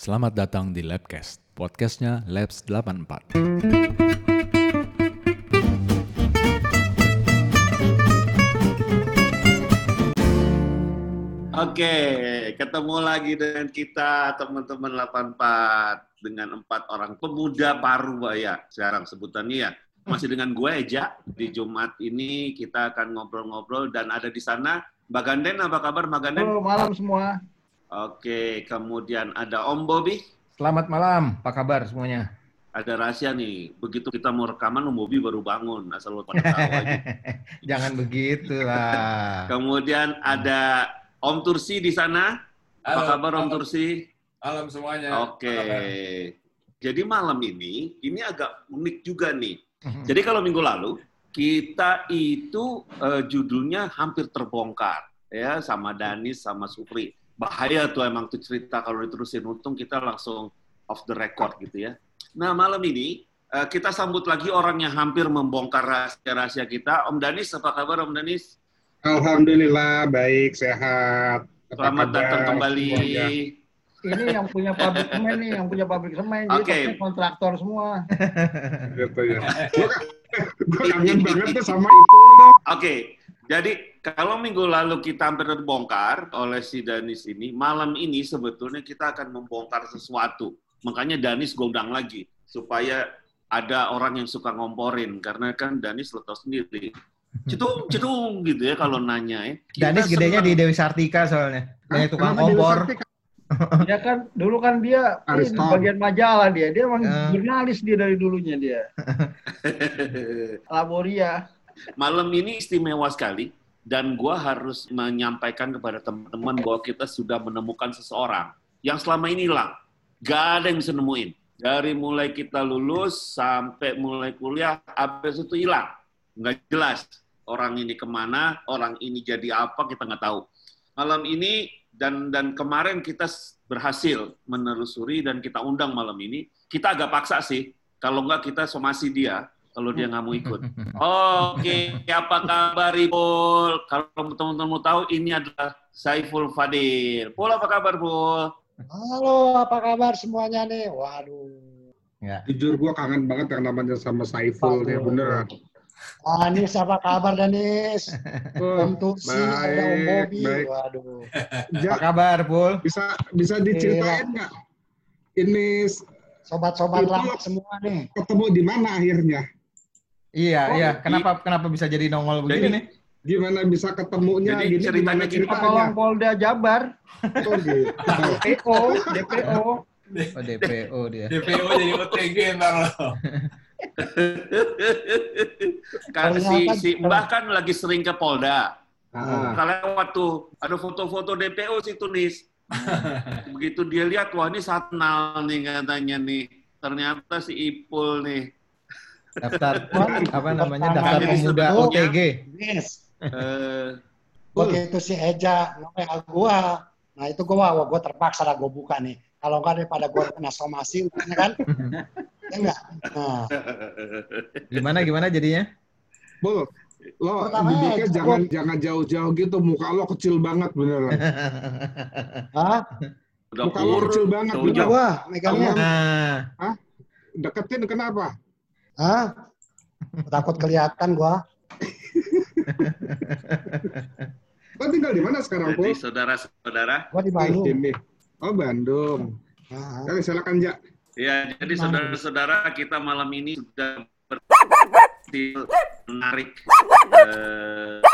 Selamat datang di Labcast, podcastnya Labs 84. Oke, ketemu lagi dengan kita teman-teman 84 dengan empat orang pemuda Parubaya sekarang sebutannya ya. Masih dengan gue Eja di Jumat ini kita akan ngobrol-ngobrol dan ada di sana Mbak Ganden apa kabar Mbak Ganden? Halo, malam semua. Oke, kemudian ada Om Bobi. Selamat malam, apa kabar semuanya? Ada rahasia nih, begitu kita mau rekaman Om Bobi baru bangun, asal lo pada tahu aja. Jangan begitu lah. Kemudian ada Om Tursi di sana. Apa Halo, kabar Om. Tursi? Malam semuanya. Oke. Apa? Jadi malam ini, ini agak unik juga nih. Jadi kalau minggu lalu kita itu eh, judulnya hampir terbongkar ya sama Danis sama Supri. Bahaya tuh emang tuh cerita kalau diterusin untung kita langsung off the record gitu ya. Nah malam ini eh, kita sambut lagi orang yang hampir membongkar rahasia-rahasia kita. Om Danis apa kabar Om Danis? Alhamdulillah baik sehat. Apa Selamat kabar datang kembali. semuanya? ini yang punya pabrik semen nih, yang punya pabrik semen, jadi Oke. pasti kontraktor semua. Gitu ya. Gua gua kangen banget tuh sama itu loh. Oke, jadi kalau minggu lalu kita hampir terbongkar oleh si Danis ini, malam ini sebetulnya kita akan membongkar sesuatu. Makanya Danis gondang lagi supaya ada orang yang suka ngomporin karena kan Danis lo sendiri. Cetung, cetung gitu ya kalau nanya ya. Kita Danis gedenya senang. di Dewi Sartika soalnya. Banyak tukang kompor. Sartika? Ya kan, dulu kan dia ini bagian majalah dia, dia emang Ya. jurnalis dia dari dulunya dia. Laboria. Malam ini istimewa sekali dan gua harus menyampaikan kepada teman-teman bahwa kita sudah menemukan seseorang yang selama ini hilang. Gak ada yang bisa nemuin. Dari mulai kita lulus sampai mulai kuliah, habis itu hilang. Nggak jelas orang ini ke mana, orang ini jadi apa, kita nggak tahu. Malam ini dan dan kemarin kita berhasil menelusuri dan kita undang malam ini. Kita agak paksa sih, kalau nggak kita somasi dia, kalau dia nggak mau ikut. Oke, apa kabar Ipul? Kalau teman-teman mau tahu, ini adalah Saiful Fadil. Pul, apa kabar, Pul? Halo, apa kabar semuanya nih? Waduh. Ya. Jujur gua kangen banget yang namanya sama Saiful nih beneran. Anis, apa kabar Danis? Om Tusi, ada Om baik, Bobi. baik. Waduh. Apa Ja, kabar, Pul? bisa bisa diceritain nggak? Ini Sobat-sobat lama semua nih. ketemu di mana akhirnya? Iya, Oh, iya. i- Kenapa kenapa bisa jadi nongol begini Jadi- nih? Gimana bisa ketemunya? Jadi Gini, ceritanya ceritanya? Tolong Polda Jabar, Oh, gitu. DPO, DPO. Oh, DPO dia. DPO jadi OTG ntar lo. Kan si, si Mbah kan lagi sering ke Polda. Ah. Kalau waktu ada foto-foto DPO sih tulis. Begitu dia lihat, wah ini satnal nih katanya nih. Ternyata si Ipul nih. Daftar Wah, apa namanya? Daftar ini pemuda OTG. Nis, Eh, begitu si Eja nge gua. Nah itu gua, wah, gua terpaksa lah gua buka nih. Kalau enggak daripada gua kena somasi, ya kan? ya enggak? Nah, Gimana gimana jadinya? Bul, lo eh, jangan jangan jauh-jauh gitu, muka lo kecil banget beneran. Hah? udah Muka lo kecil banget, bener. gua megangnya. Nah, Deketin kenapa? Hah? Takut kelihatan gua. Lo tinggal di mana sekarang, Pul? saudara-saudara, Gua di Bandung. sini. Oh, Bandung. Nah, Oke, silakan, Ja. ya jadi saudara-saudara kita malam ini sudah ber menarik eh,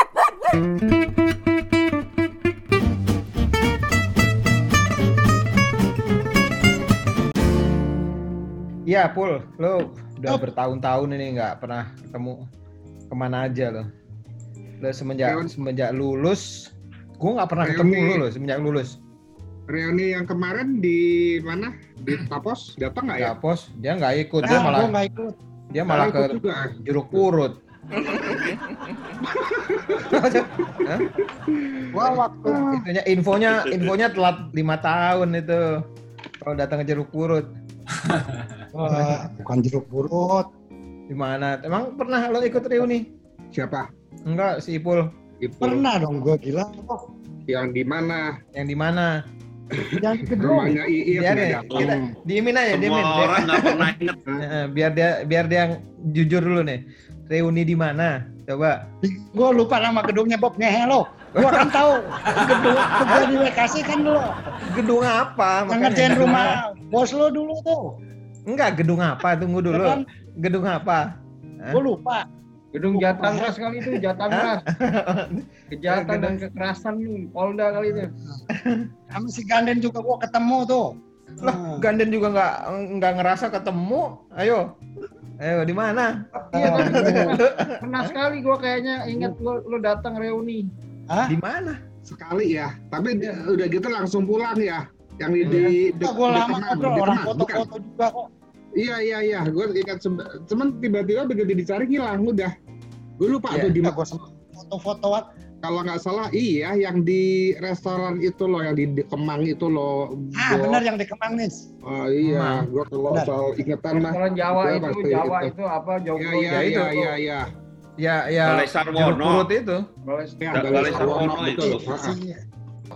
iya, Pul. Lo udah bertahun-tahun ini nggak pernah ketemu ke mana aja lo. Lo semenjak Reuni. semenjak lulus, gue nggak pernah Reuni. ketemu lo lo semenjak lulus. Reuni yang kemarin di mana? Di Tapos datang nggak ya? Ya pos, dia nggak ikut, dia nah, malah gua nggak ikut. dia malah Nah, ke juga. jeruk purut. Hah? Gua waktu Itunya infonya infonya telat lima tahun itu kalau datang ke jeruk purut. Wah, bukan jeruk purut. Di mana? Emang pernah lo ikut reuni? Siapa? Enggak, si Ipul. Itu Pernah dong gua gila. Oh, yang di mana? Yang di mana? Jangan di gedung. Rumahnya Iit Biar ya, kita diemin aja. Semua orang nggak pernah inget. Heeh, biar dia biar dia yang jujur dulu nih. Reuni di mana? Coba. Gue lupa nama gedungnya Bob ngehe lo. Gue kan tahu gedung kerja di WKC kan lo. Gedung apa? Yang ngerjain gedung rumah bos lo dulu tuh. Enggak, gedung apa? Tunggu dulu. Kan Gedung apa? gue lupa. Gedung Jatangras kali itu, Jatangras. Kejahatan dan kekerasan nih, Polda kali itu. Sama si Ganden juga gue ketemu tuh. Lah, Hmm. Ganden juga nggak nggak ngerasa ketemu. Ayo. Ayo di mana? Iya kan, pernah sekali gua kayaknya ingat lu, lu datang reuni. Hah? Di mana? Sekali ya. Tapi dia- udah gitu langsung pulang ya. Yang di, di, di, gue di lama ngobrol di orang bukan? foto-foto juga kok. Iya iya iya, gue ingat cuman tiba-tiba begitu dicari hilang udah. Gue lupa Iya. tuh di Gue sempat foto-fotoan. kalau nggak salah iya yang di restoran itu loh yang di, di Kemang itu loh. Ah Gua- benar yang di Kemang nih. Oh iya, Kemang. gue kalau soal ingetan mah. Restoran Jawa itu, Jawa itu. itu apa. Iya iya Ya, itu. iya iya iya. Ya ya. Balai Sarwono. purut itu. Balai- Ya, Balai Balai Sarwono, Sarwono betul. itu.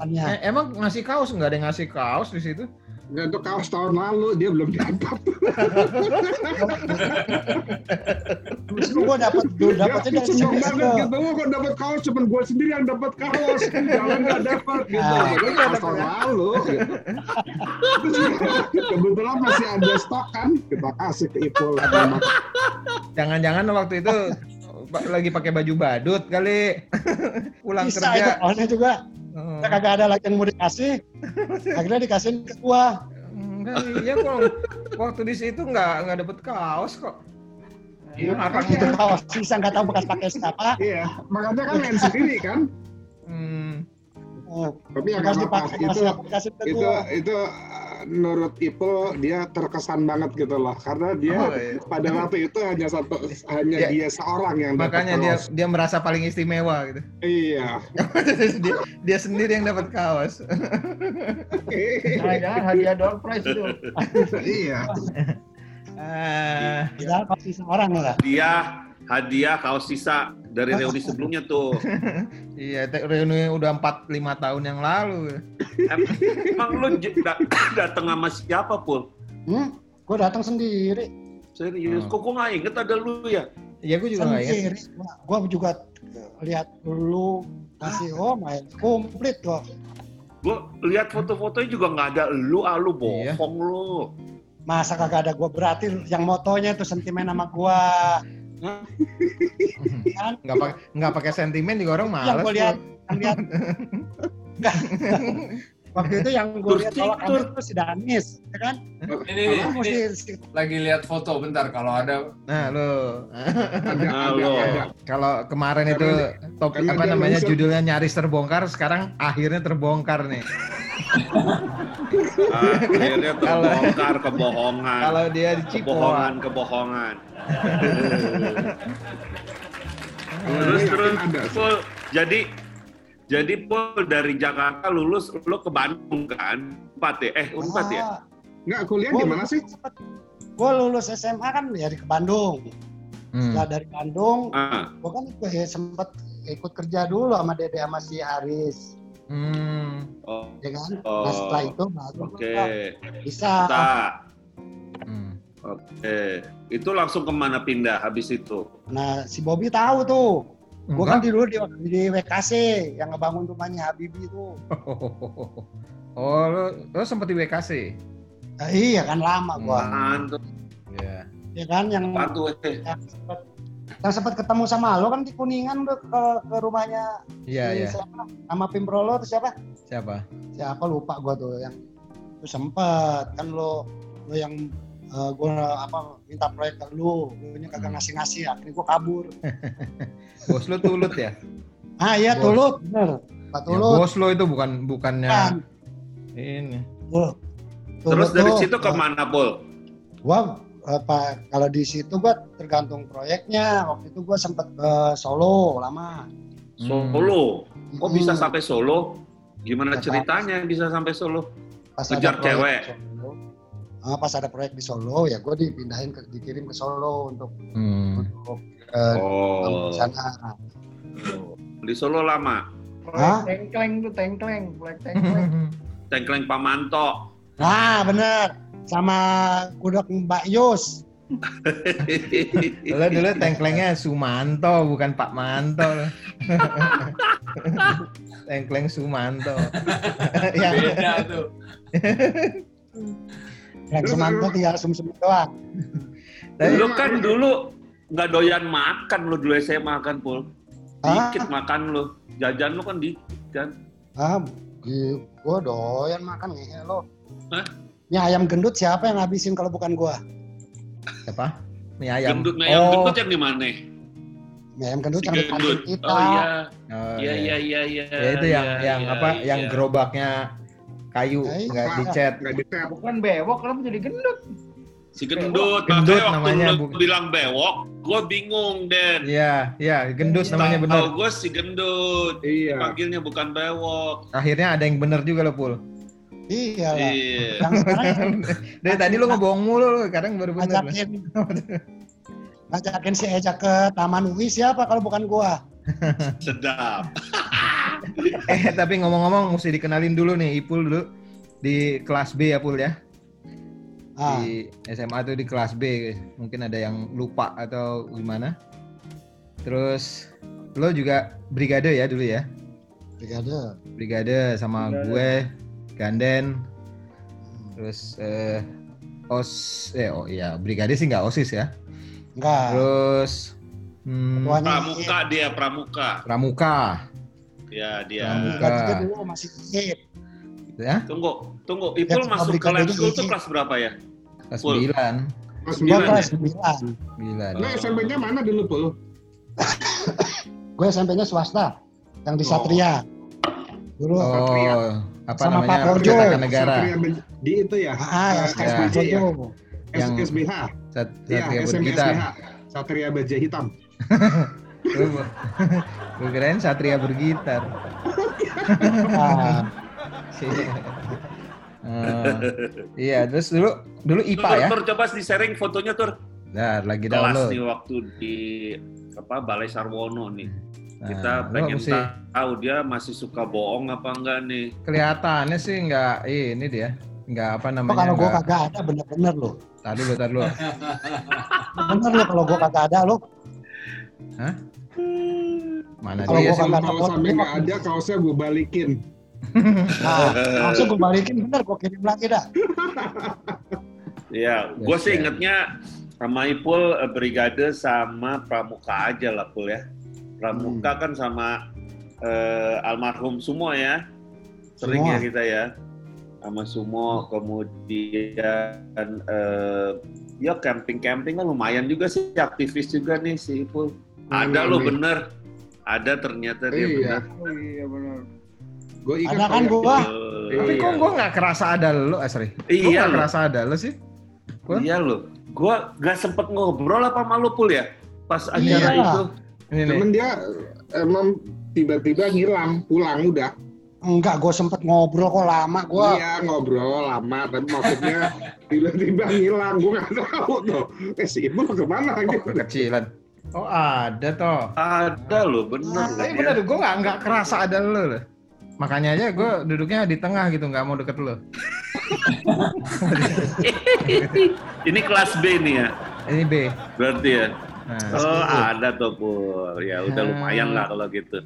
Iya. Eh, emang ngasih kaos nggak ada yang ngasih kaos di situ? Nggak, itu kaos tahun lalu dia belum dapat. Terus gue dapat dulu dapetnya dari seneng sini gitu. Wah, kok dapat kaos cuman gue sendiri yang dapat kaos. Jalan nggak dapat gitu. Ah. Itu kaos tahun lalu. Gitu. Kebetulan masih ada stok kan, kita kasih ke Ipul. Jangan-jangan waktu itu lagi pakai baju badut kali. Pulang Bisa itu kerja. soalnya juga. Oh. Kita kagak ada lagi yang mau dikasih. Akhirnya dikasihin ke gua. Enggak, iya kok waktu di situ nggak nggak dapet kaos kok. Iya, Apa makanya. itu kaos sisa nggak tahu bekas pakai siapa. Iya, makanya kan main sendiri kan. Hmm. Eh, Tapi yang Bekas dipakai Itu itu itu uh, menurut Ipul dia terkesan banget gitu loh karena dia Oh, iya. pada waktu itu hanya satu hanya Ya. dia seorang yang dapat Makanya dia kaos. dia merasa paling istimewa gitu. iya dia, dia sendiri yang dapat kaos. Jangan-jangan hadiah door prize itu. iya Ah, Ya, kaos sisa orang ya. Dia hadiah kaos sisa dari reuni sebelumnya tuh. iya, reuni udah 4 5 tahun yang lalu. Em- Emang lu datang sama siapa, Pul? Hmm? Gue datang sendiri. Serius, Oh. kok gua nggak inget ada lu ya? Iya, gue juga nggak ingat. Sendiri. Gue juga lihat dulu masih oh main komplit kok. Gua lihat foto-fotonya juga nggak ada lu, ah lu Iya. bohong lu. Masa kagak ada gue berarti yang motonya itu sentimen sama gua. Nggak pakai nggak pakai sentimen juga orang yang malas. gue lihat, yang lihat. Waktu itu yang gue lihat kalau kamera itu si Danis, ya kan? Ini, Kamu ini si, lagi lihat foto bentar kalau ada Nah, lo ada Nah, lo. kalau kemarin itu top karena apa namanya judulnya nyaris terbongkar, sekarang akhirnya terbongkar nih. Akhirnya terbongkar kebohongan. Kalau dia di kebohongan, kebohongan. Terus terus ada. Jadi jadi Pul dari Jakarta lulus lo ke Bandung kan? Empat ya? Eh, empat ya? nggak kuliah di mana sih Gue lulus SMA kan ya di ke Bandung. Hmm. Setelah dari Bandung, Ah, gue kan ya sempet ikut kerja dulu sama Dede sama si Haris, Hmm. oh, ya kan? Oh, Nah setelah itu baru oke. gua bisa. Tak. Hmm. Oke. Itu langsung ke mana pindah habis itu? Nah si Bobby tahu tuh. Gue kan dulu di, di WKC yang ngebangun rumahnya Habibie tuh. Oh, lo, lo sempat di WKC? Nah, iya kan lama gua. Mantap. Iya. Ya kan yang tuh? Eh, yang sempat yang sempat ketemu sama lo kan di Kuningan udah ke, ke rumahnya Iya, si iya. siapa? Sama Pimprolo tuh siapa? Siapa? Siapa lupa gua tuh yang itu sempet kan lo lo yang eh, gua apa minta proyek ke lu, lu nya kagak Hmm. ngasih-ngasih, akhirnya gua kabur. Bos lo tulut ya? Ah iya Bos. Tulut, bener. Pak Ya, Tulut. bos lo itu bukan bukannya kan. ini. Tuh. Terus Tulut dari tuh, situ ke mana, Pul? gua apa kalau di situ gua tergantung proyeknya waktu itu gua sempet ke Solo lama Solo. Kok bisa Hmm, sampai Solo? Gimana ceritanya bisa sampai Solo? pas proyek cewek? Ah, pas ada proyek di Solo ya gua dipindahin ke dikirim ke Solo untuk Hmm. untuk eh, Oh. di sana Di Solo lama. Hah? Proyek tengkleng tuh tengkleng, proyek tengkleng. Tengkleng Pamanto. Nah, bener. Sama gudeg Mbak Yus. Lo dulu tengklengnya Sumanto bukan Pak Manto. Tengkleng Sumanto. yang Beda tuh. Yang semangat tinggal sum-sum doang. Tapi- Lu kan dulu nggak doyan makan lu dulu SMA kan, Pul. Hah? Dikit makan lu. Jajan lu kan dikit kan. Ah, gua doyan makan ngehe lo. Hah? Ini ayam gendut siapa yang ngabisin kalau bukan gua? apa? Mie ayam. Gendut ayam oh, gendut yang di mana? Ini ayam gendut Si yang di gendut. kita. Oh iya. oh, Iya iya iya iya. Ya, itu yang iya, yang iya, apa? Yang iya. gerobaknya kayu nggak iya. dicat. Nggak ditet. Bukan bewok, kenapa jadi gendut? Si gendut. Gendut Makanya waktu namanya, lu Bu. bilang bewok, gua bingung, Den. Iya, iya, gendut namanya bener. Tahu gue si gendut. Iya. Panggilnya bukan bewok. Akhirnya ada yang bener juga lo, Pul. Iya lah. Iya. Sekarang Dari tadi lo ngebohong mulu lo, kadang baru bener. lo. ngajakin ngajakin si Eja ke Taman UI siapa kalau bukan gua? Sedap. Eh, tapi ngomong-ngomong mesti dikenalin dulu nih Ipul dulu di kelas B ya, Pul ya. Ah, Di SMA tuh di kelas B. Mungkin ada yang lupa atau gimana. Terus lo juga brigade ya dulu ya? brigade. Brigade sama gue, Ganden. Terus eh OS eh oh iya, brigade sih nggak OSIS ya. Enggak. Terus hmm, Pramuka dia, pramuka. Pramuka Ya dia. Pramuka. Brigade juga dulu masih gitu ya. Tunggu, tunggu. Ipul Ya, masuk ke lab school tuh kelas berapa ya? Kelas. 9. Kelas 9 kelas ya. 9. 9. Lo SMP-nya mana dulu, Pul? Gue SMP-nya swasta. Yang di Oh. Satria. Dulu. Satria. Oh, apa Sama namanya? Pak Projo. Negara. Satria di itu ya? Ah, SBJ ya? Yang- SBH. Sat- Iya, Satria bergitar. SBH. Satria Baja Hitam. Lu- Gue kirain Satria bergitar. Ah, Eh, iya, terus dulu dulu IPA tur, ya. tur, coba di sharing fotonya tur. Nah, lagi Kelas download. nih waktu di apa Balai Sarwono nih. Kita Nah, lo pengen mesti tahu dia masih suka bohong apa enggak nih. kelihatannya sih nggak ini dia nggak apa namanya kalau gue nggak kagak ada bener-bener loh. tadi lo tadi lo Bener loh kalau gue kagak ada loh. Mana Kalau dia kagak- Kalau sampai nggak ada, kaosnya gue balikin. Nah, langsung gue balikin bener, gue kirim lagi dah. Ya, Yes, gue sih ya. ingetnya sama Ipul eh, Brigade sama Pramuka aja lah Pul ya. Pramuka kan sama eh, almarhum semua ya. Sering Semua. ya kita ya. Sama Sumo, kemudian eh, ya camping-camping kan lumayan juga sih, aktivis juga nih si Ipul. Ada lo bener, ada ternyata dia Iya. bener. Oh iya benar. Gue ingat Ada kan gua. Tapi Iya. kok gue nggak kerasa ada lo Asri Iya loh. kerasa ada lo sih Gua? Iya loh. Gua gak sempet ngobrol apa malu Pul ya? Pas acara Iya. itu. ini nih Cuman dia emang tiba-tiba ngilang, pulang udah. Enggak, gue sempet ngobrol kok lama. Gue Iya ngobrol lama, tapi maksudnya tiba-tiba ngilang. Gue nggak tahu tuh. Eh si Ibu ke mana oh, gitu? kekecilan oh ada toh Ada loh, bener. Nah, tapi dia. bener gue nggak nggak kerasa ada lo loh makanya aja gue duduknya di tengah gitu nggak mau deket lo Ini kelas B nih ya, ini B berarti ya. nah, Oh ada tuh Pul. Ya udah Hmm. lumayan lah kalau gitu.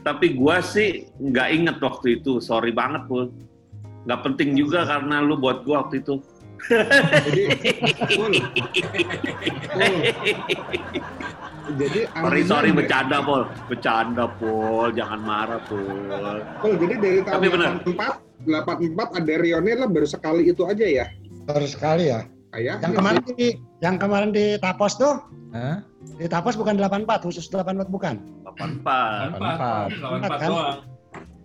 Tapi gua sih nggak inget waktu itu. Sorry banget Pul. Nggak penting juga karena lu buat gua waktu itu. Jadi, Pul. Pul. Jadi Sorry sorry bercanda Pul. Bercanda Pul. Jangan marah Pul. Pul, jadi dari tahun Tapi benar. 84, 84 ada Rionnya lah baru sekali itu aja ya. baru sekali ya. Kayak Yang kemarin di yang kemarin di Tapos tuh, Hah? di Tapos bukan 84, khusus 84 bukan. 84. Empat. 84 Kan? doang.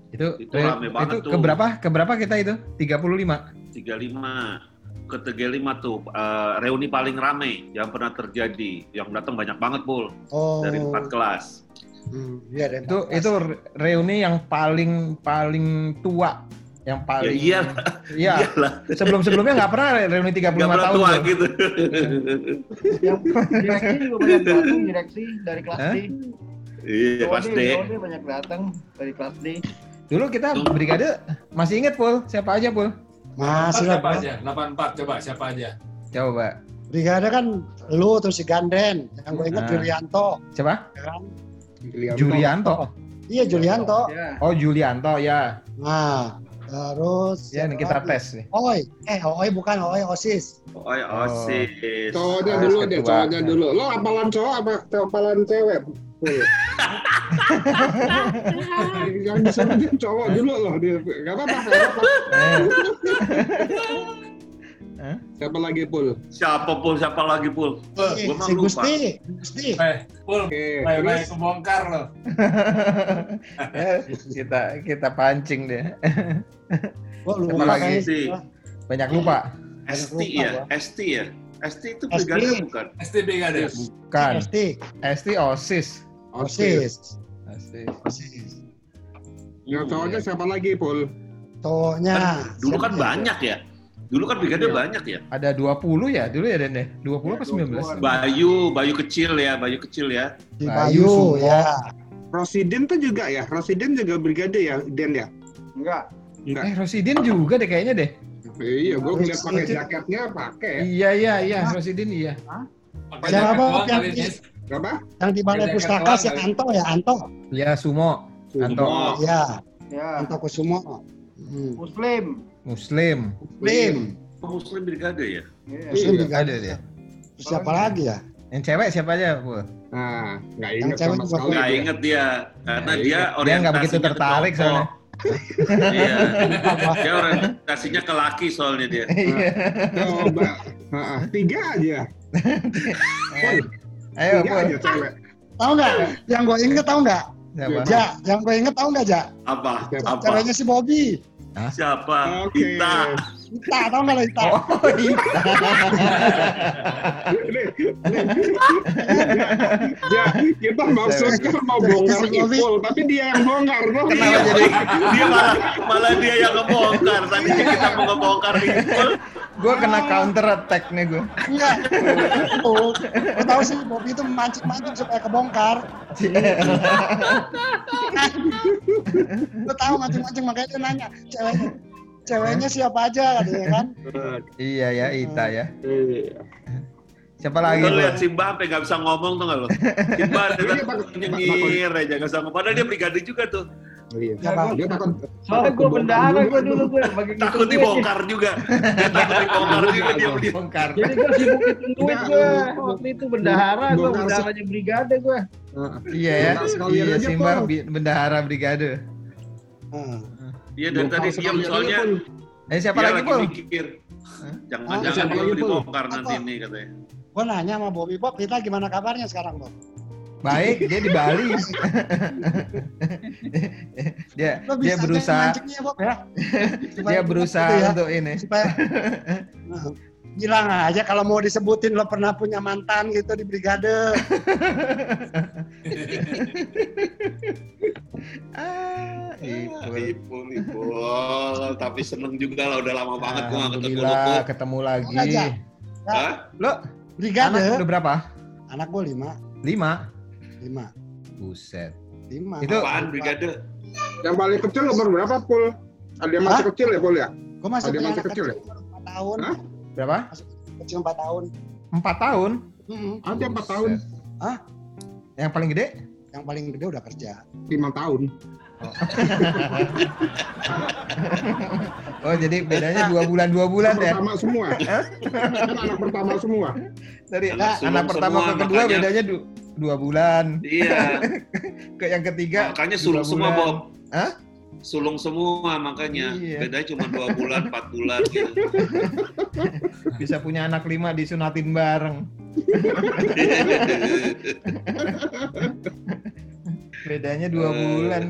itu Itu rame banget itu tuh. keberapa keberapa kita itu 35 35 ke 35 tuh eh, reuni paling rame yang pernah terjadi yang datang banyak banget pul Oh. dari empat kelas Hmm, iya dari itu 14. itu re- reuni yang paling paling tua yang ya paling iya iya iyalah sebelum sebelumnya nggak pernah reuni 35 nggak pernah tahun tua tuh. gitu Yang direksi juga banyak datang, direksi dari kelas Hah? D. iya DOD, D banyak datang dari kelas D. Dulu kita brigade masih inget Pul, siapa aja Pul? Masih lah. siapa aja? 84 coba siapa aja? Coba. Brigade kan lu terus si Ganden. Yang gue inget Nah. Julianto. Siapa? ya kan? Julianto. Iya Julianto. Oh, Julianto ya. Nah, terus Ya, ini kita lagi? tes nih. Oi, eh Oi bukan Oi Osis. Oh, ya, osis. Cowoknya Ah, dulu deh, cowoknya dulu. Lo apalan cowok apa apalan cewek? Yang disebutin cowok dulu loh. Dia- Gak apa-apa, Siapa lagi, Pul? Siapa pul? Siapa lagi pul? Eh, si lupa. Gusti, Gusti. Eh, Pul, Oke, baik-baik terus kebongkar loh. eh, kita kita pancing deh. Gua lupa Siapa lagi? Gusti. Banyak lupa. ST lupa ya? ST ya? ST itu ST. brigade bukan? STB gak ada? Bukan. ST, ST OSIS. Osis. OSIS. Osis. Yang cowoknya siapa lagi, Pul? Cowoknya. Kan dulu kan siapa ya? banyak ya? Dulu kan brigade banyak ya? Ada 20 ya dulu ya Den deh? 20 apa 19? Bayu, Bayu kecil ya, Bayu kecil ya. Bayu, Bayu, ya. Rosidin tuh juga ya? Rosidin juga brigade ya, Den ya? Enggak. Enggak. Eh Rosidin juga deh kayaknya deh. Iya, gue ngeliat pakai jaketnya pakai. Iya iya iya Rosidin iya. Siapa jaket doang yang di- Nis. Apa? Yang di balai pustaka si. Anto ya, Anto. Ya Sumo. Anto. Sumo. Ya, Ya. Anto Kusumo. Hmm. Muslim. Muslim. Muslim. Oh, Muslim brigade ya? Iya. Muslim Iya, juga ada dia. Terus Siapa lagi ya? Yang cewek siapa aja, Bu? Nah, nggak Yang cewek sama sekali. Nggak dia. inget dia, karena Nggak dia inget. Dia nggak begitu orientasinya tertarik soalnya. Iya, dia orientasinya ke laki soalnya dia. Iya. Coba. Ha-ha, tiga aja. Ayo, Tiga aja cewek. Tahu nggak? Yang gue inget tahu nggak? Siapa? Ja, yang gue inget tahu nggak Ja? Apa? Siapa? Apa? Ceweknya si Bobby. Siapa? Oke. Kita. Ita, tahu nggak lo Ita? Oh. Nih, nih. Ya, kita maksudnya mau bongkar Si Bobby. Ipul, tapi dia yang bongkar. Bro. Kenapa jadi dia malah malah dia yang ngebongkar. Tadi kita mau ngebongkar Ipul. Gue kena counter attack nih gue. Enggak. Itu, gue tahu sih Bobby itu mancing-mancing supaya kebongkar. Gue tahu mancing-mancing makanya dia nanya ceweknya. Ceweknya siapa aja katanya kan? iya ya, Ita ya. Iya. Siapa lagi, Lo Bu? lihat Simba sampai nggak bisa ngomong tuh nggak lo? Simba takut takut- nyengir aja nggak bisa ngomong. Padahal dia brigade juga tuh. Iya. Siapa? Dia takut Soalnya gue bendahara gue dulu gue bagi Takut dibongkar juga. Dia takut dibongkar juga dia dia. Bongkar. Jadi gue sibuk hitung duit gue. Waktu itu bendahara gue, bendaharanya brigade gue. Heeh. Iya ya. Iya, aja, Simba Pul. bi- bendahara brigade. Hmm. Dia dari Bongkar tadi diam soalnya. Eh siapa lagi, Pul? mikir. Jangan-jangan dibongkar nanti nih katanya. Gue nanya sama Bobby Bob, kita gimana kabarnya sekarang Bob? Baik, dia di Bali. dia Lo dia berusaha Bob ya? Dia berusaha gitu ya, untuk ini. supaya Nah, bilang aja kalau mau disebutin lo pernah punya mantan gitu di brigade. Ah, Ipul. Ipul, Ipul. Tapi seneng juga lah, udah lama banget gua ketemu lo. Ketemu lagi. Hah? Lo Brigade, anak udah berapa? anak gue lima, Lima. Lima, Buset. lima. Itu- Apaan brigade? Yang paling kecil umur berapa, Pul? Ada yang masih Hah? kecil ya, Pul ya? Gue masih Ada masih kecil kecil, umur empat tahun, Hah? Berapa? kecil empat tahun. Empat tahun. Mm-mm. Ada empat tahun, Hah? Yang paling gede? Yang paling gede udah kerja. lima tahun. Oh jadi bedanya dua bulan dua bulan Anak ya? pertama semua. kan anak pertama semua. Dari Anak anak, sulung pertama semua, ke kedua makanya- bedanya du- dua bulan. Iya, Ke yang ketiga makanya sulung semua, bulan. Bob. Hah? Sulung semua makanya. Iya. Bedanya cuma dua bulan, empat bulan gitu. bisa punya anak lima disunatin bareng. Bedanya dua Eh. bulan.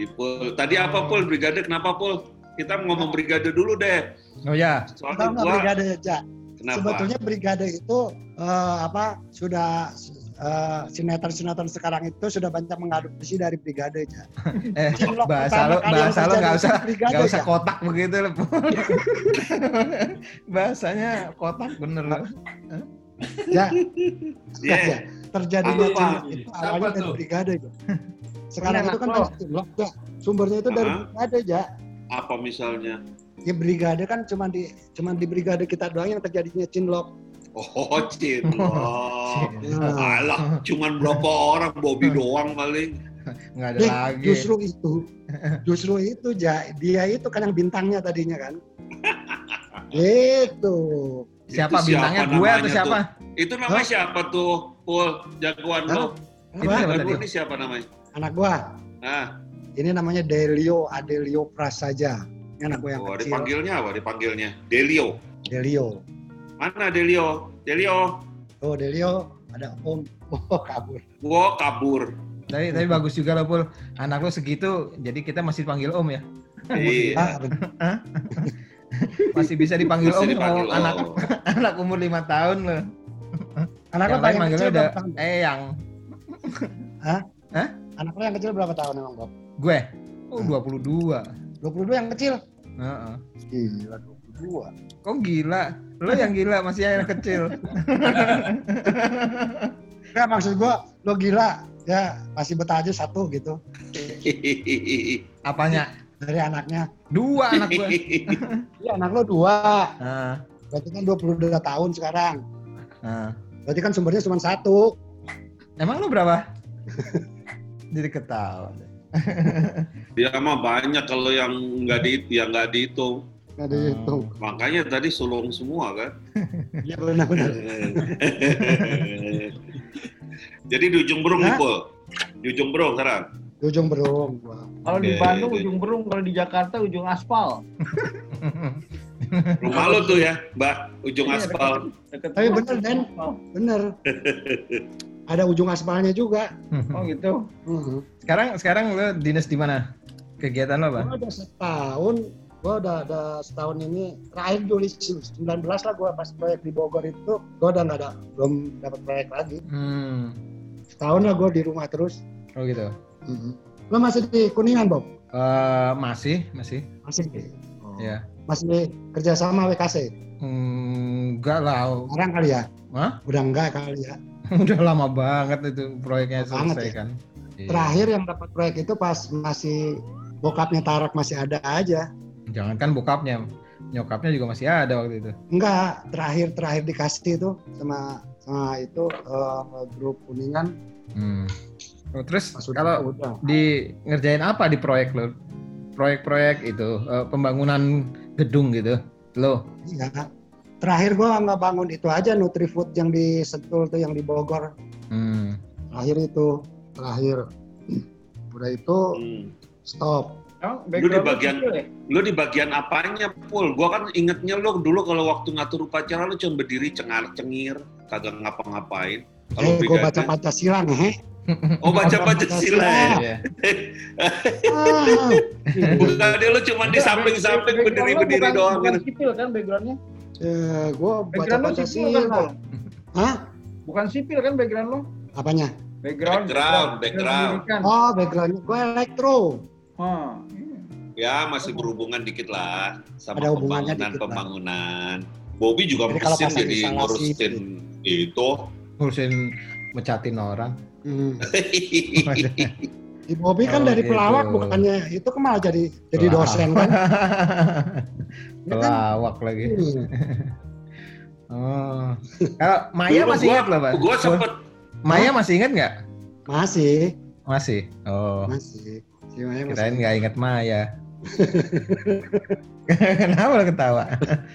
Ipul. Tadi apa Pul? Brigade kenapa Pul? Kita ngomong brigade dulu deh. Oh ya, Soalnya gua brigade ja? kenapa? Sebetulnya brigade itu eh, apa sudah eh, sinetron-sinetron sekarang itu sudah banyak mengadopsi dari brigade ja. eh bahasa lo bahasa lo nggak itu usah nggak usah kotak begitu lo. Bahasanya kotak bener lo. Ya, ya. terjadinya Apa? itu awalnya dari brigade ja. Sekarang Ini itu kan lo. banyak ya. Sumbernya itu dari Hah? brigade ya. Apa misalnya? Ya brigade kan cuma di cuma di brigade kita doang yang terjadinya cinlok. Oh, cinlok. Alah, cuman berapa orang Bobby doang paling. Nggak ada eh, lagi. justru itu, justru itu ja, dia itu kan yang bintangnya tadinya kan. Itu. Siapa Itu bintangnya? siapa Gue atau siapa? Itu namanya Hah? siapa tuh? Pul, jagoan lo. Itu siapa tadi? ini siapa namanya? Anak gua. Nah, Ini namanya Delio Adelio Prasaja. Ini anak gua yang oh, kecil. dipanggilnya apa? Dipanggilnya Delio. Delio. Mana Delio? Delio. Oh Delio ada Om. Oh kabur. Gua kabur. Tapi, tapi bagus juga loh, Pul. Anak lo segitu, jadi kita masih panggil Om ya. Iya. Ah. Masih bisa dipanggil Masih Om dipanggil kalau anak Om. anak umur lima tahun loh. Anak lo paling manggilnya kecil udah berapa tahun? Eyang. Anak lo yang kecil berapa tahun emang Bob? Gue. Oh, Hmm. 22. 22 yang kecil? Heeh. Gila 22. Kok gila? Lo yang gila masih anak kecil. Enggak maksud gua lo gila ya masih betah aja satu gitu Apanya? dari anaknya. Dua anak gue. Iya anak lo dua. Nah, Berarti kan 22 tahun sekarang. nah. Berarti kan sumbernya cuma satu. Emang lo berapa? Jadi ketawa. Dia mah banyak kalau yang nggak di yang nggak dihitung. Nggak dihitung. Makanya tadi sulung semua kan. Iya benar-benar. Jadi di ujung berung nih? Pul. Di ujung berung sekarang. Di ujung berung. gua. Kalau di Bandung ujung berung, kalau di Jakarta ujung aspal. Rumah lo tuh ya, Mbak, ujung Iya, aspal. Tapi bener, Den. Bener. Ada ujung aspalnya juga. Oh gitu. Mhm. sekarang sekarang lo dinas di mana? Kegiatan lo apa? Gua udah setahun, gua udah ada setahun ini terakhir Juli 19 lah gua pas proyek di Bogor itu, gua udah nggak ada belum dapat proyek lagi. Hmm. Setahun lah gua di rumah terus. Oh gitu. Lo masih di Kuningan, Bob? Eh, masih, masih. Masih. Oh. Ya. Masih kerja sama WKC. Hmm, enggak lah. Sekarang kali ya? Hah? Udah enggak kali ya. Udah lama banget itu proyeknya Lama selesai ya? kan. Iya. Terakhir yang dapat proyek itu pas masih bokapnya Tarak masih ada aja. Jangan kan bokapnya, nyokapnya juga masih ada waktu itu. Enggak, terakhir terakhir dikasih itu sama sama itu eh, grup Kuningan. Hmm. Oh, terus udah- kalau udah. di ngerjain apa di proyek lo? Proyek-proyek itu eh, pembangunan gedung gitu. Lo. Iya. Terakhir gua nggak bangun itu aja Nutrifood yang di Sentul tuh yang di Bogor. Hmm. Terakhir itu, terakhir. Udah itu Hmm. stop. Oh, Lu di bagian ya? Lu di bagian apanya, Pul? Gua kan ingetnya lu dulu kalau waktu ngatur upacara lu cuma berdiri cengar-cengir, kagak ngapa-ngapain. Kalau Eh, gua baca Pancasila nih. Oh, baca-baca sila ya. Iya. Ah, Bukan dia lu cuma di samping-samping berdiri-berdiri doang Bukan gitu. sipil kan backgroundnya? Eh, gua baca Background lo sipil kan? Hah? Bukan sipil kan background lo? Apanya? Background. Background, background. pendidikan. Oh, backgroundnya gue elektro. Iya. Ya, masih berhubungan dikit lah sama Ada hubungannya dikit lah. pembangunan-pembangunan. Bobby juga Jadi mesin jadi ngurusin itu. Ngurusin mecatin orang. Hmm. Di Bobby kan Oh, dari gitu. pelawak bukannya itu kan malah jadi jadi Pelawak. dosen kan. Ya kan? Pelawak lagi. Hmm. Oh. Kalau Maya Dulu masih gua- ingat loh, Pak? Gua sempet Maya masih ingat nggak? Masih, Masih. Oh. masih. Si Maya masih. Kirain nggak ingat Maya. Kenapa lo ketawa?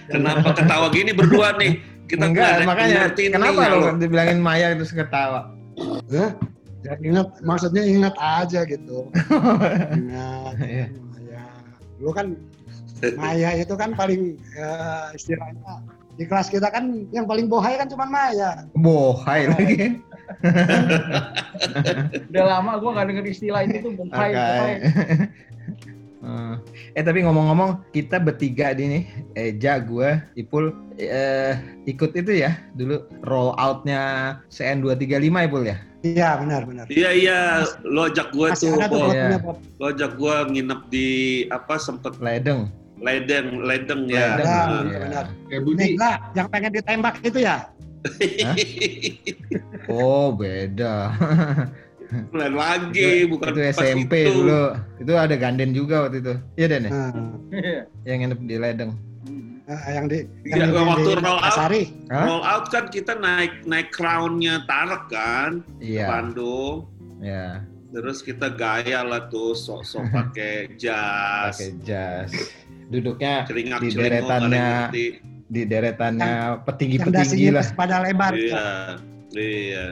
kenapa ketawa gini berdua nih? Kita Enggak, nggak makanya kenapa lo lo? dibilangin Maya terus ketawa? Hah? Ya, ingat, maksudnya ingat aja gitu. Ingat. Iya. Maya. Lu kan Maya itu kan paling ya, istilahnya di kelas kita kan yang paling bohai kan cuma Maya. Bohai lagi. Udah lama gua nggak denger istilah itu tuh. Oke. bongkai. Eh, eh tapi ngomong-ngomong kita bertiga di nih Eja, gue, Ipul eh, ikut itu ya dulu roll outnya CN235 Ipul ya. Iya benar benar. Iya iya, lo ajak gua Masih tuh, tuh Pol. Iya. Lo ajak gua nginep di apa sempet Ledeng. ledeng, ledeng ya. Ledeng, Nah. iya. benar. Kayak Nih Budi. lah, yang pengen ditembak itu ya. Oh beda. Lain lagi, bukan itu SMP itu. dulu. Itu ada ganden juga waktu itu. Iya Den ya? Nah, Yang nginep di ledeng. nah, yang di Iya, yang di, waktu di roll out. Kasari. Hah? Roll out kan kita naik naik crownnya Tarek kan, ke Iya. Bandung. Ya, Terus kita gaya lah tuh sok-sok pakai jas, pakai jas. Duduknya celingak di deretannya di deretannya petinggi-petinggi lah. pada lebar. Iya, iya.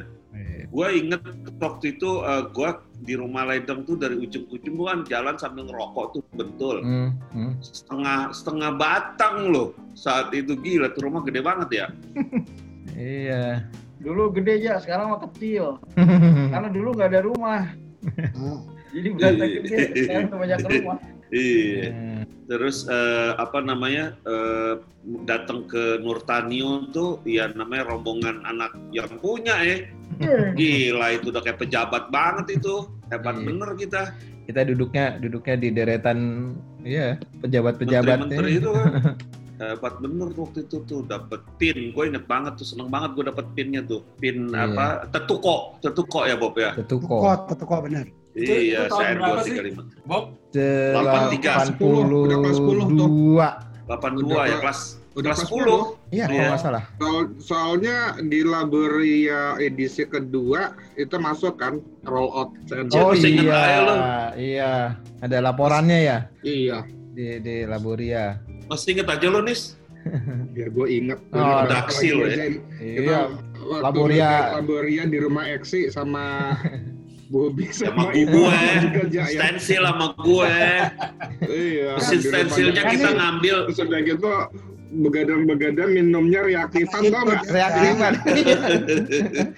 Gue inget waktu itu eh, gue di rumah ledeng tuh dari ujung-ujung gue kan jalan sambil ngerokok tuh betul. Hmm, hmm. Setengah setengah batang loh saat itu gila tuh rumah gede banget ya. Iya. Dulu gede aja, sekarang mah kecil. Karena dulu nggak ada rumah. Nah, Jadi berasa gede, sekarang banyak rumah. Iya. Hmm. Terus eh, apa namanya eh, datang ke Nurtanio tuh ya namanya rombongan anak yang punya eh. Gila itu udah kayak pejabat banget itu. Hebat Iya. bener kita. Kita duduknya duduknya di deretan iya, pejabat-pejabat. Menteri-menteri ya. itu kan. Hebat bener waktu itu tuh dapet pin. Gue inget banget tuh seneng banget gue dapet pinnya tuh. Pin Iya. apa? Tetuko, tetuko ya Bob ya. Tetuko. Tetep kok bener. Iya, saya berapa sih? 235. Bob, 83. Udah kelas 10 tuh. 82. 82 Udah, ya kelas Udah kelas kelas 10. Iya, kalau Iya. nggak salah. Soal- soalnya di Laboria edisi kedua itu masuk kan roll out Oh iya, iya. Ada laporannya ya Iya, di di Laboria. Masih inget aja lo nis? biar gue inget. Oh, Gua redaksi lo ya. ngerjain. Kita Iya, Laboria. Laboria di rumah Eksi sama Bobby Sama sama gue, ya. stensil sama gue. Iya. Mesin stensilnya kita ngambil. Terus udah gitu begadang-begadang minumnya reaktifan tau nggak? reaktifan.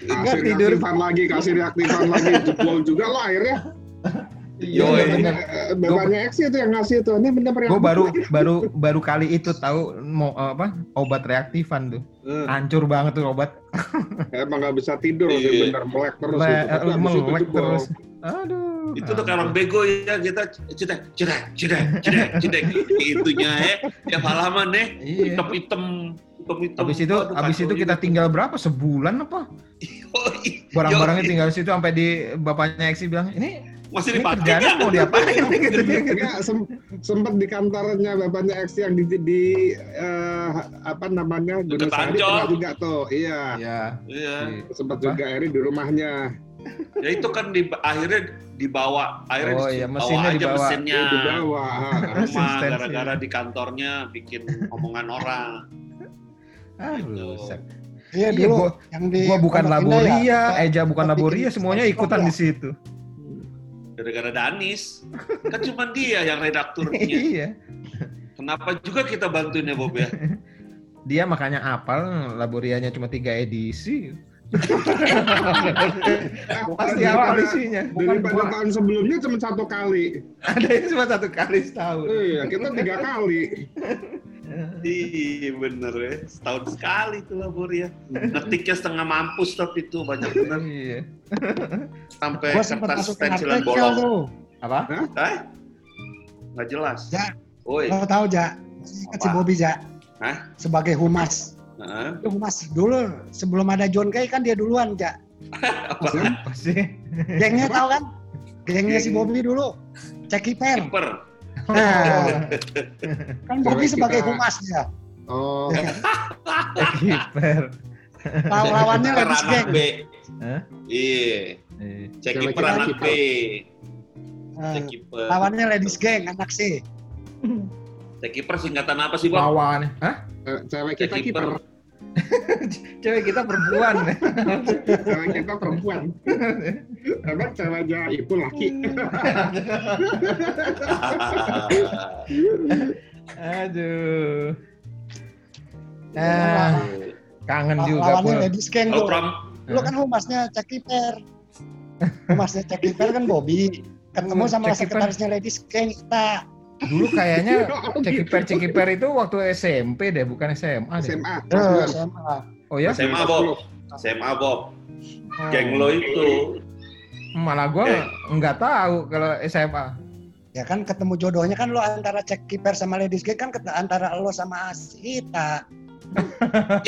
Kasih tidur. reaktifan lagi, kasih reaktifan lagi, jebol juga lah akhirnya. Iya, Yoi. bener. Eh, Bapaknya Eksi itu yang ngasih tuh, ini bener Gue baru baru baru kali itu tahu mau apa obat reaktifan tuh. Eh, Hancur banget tuh obat. emang nggak bisa tidur, Iya. sih, bener melek terus. Le- gitu. Abis itu melek terus. Aduh. Itu kayak orang bego ya kita cetek cetek cetek cetek cetek itunya ya tiap halaman ya Iya. hitam hitam hitam hitam. Habis itu habis itu kita tinggal berapa? Sebulan apa? Barang-barangnya tinggal situ sampai di bapaknya Eksi bilang, "Ini masih dipakai nggak? mau diapain nih?" gitu. Enggak, sem- sempet di kantornya bapaknya Eksi yang di, di eh, apa namanya Gunung juga tuh, iya. Iya. Iya. Sempet Apa? juga Eri di rumahnya. Ya itu kan di, akhirnya dibawa akhirnya Oh, iya, bawa mesinnya aja dibawa. mesinnya Itu di bawah. ke ah. rumah gara-gara di kantornya bikin omongan orang. Ah, Gitu. Iya Iya, dulu gua- yang di Gua bukan Indah laboria, ya, Eja bukan kita laboria, semuanya ikutan ya. di situ. Gara-gara Danis. Kan cuma dia yang redakturnya. Iya. Kenapa juga kita bantuin ya Bob ya? Dia makanya apal laborianya cuma tiga edisi. Pasti apal isinya. Daripada tahun sebelumnya cuma satu kali. Ada yang cuma satu kali setahun. Iya, kita tiga kali. Iya bener ya, setahun sekali tuh laboria. Ngetiknya setengah mampus tapi itu banyak bener. Iya. Sampai kertas artikel bolong. tuh. Apa? Hah? Nggak jelas. Ya. Oi. Lo tahu Ja? Ingat si? Bobby Ja? Hah? Sebagai humas. Heeh. Itu humas dulu sebelum ada John Kay kan dia duluan Ja. Apa sih? Gengnya tahu kan? Gengnya si Bobby dulu. Ceki Per. Nah, kan Bobby Cewek sebagai kita- humas dia. Oh, Kiper. Law- Lawannya ladies geng. B. Hah? Iya. Eh, Cek kiper anak B. Nah, Cek kiper. lawannya ladies geng anak C. Cek kiper singkatan apa sih, Bang? Lawan. Hah? eh, cewek kita kiper, Cewek kita perempuan. cewek kita perempuan. Emang ceweknya itu laki. Aduh. Ah, kangen juga Lawannya ladies Lu kan humasnya Ceki Per. Humasnya Ceki Per kan Bobby. Ketemu sama sekretarisnya ladies geng kita. Dulu kayaknya Oh, cekiper gitu. cekiper itu waktu SMP deh, bukan SMA deh. SMA. Eh, SMA. Oh ya? SMA Bob. SMA Bob. Geng lo itu. Malah gua Eh. nggak tahu kalau SMA. Ya kan ketemu jodohnya kan lo antara Ceki Per sama ladies geng kan antara lo sama Asita.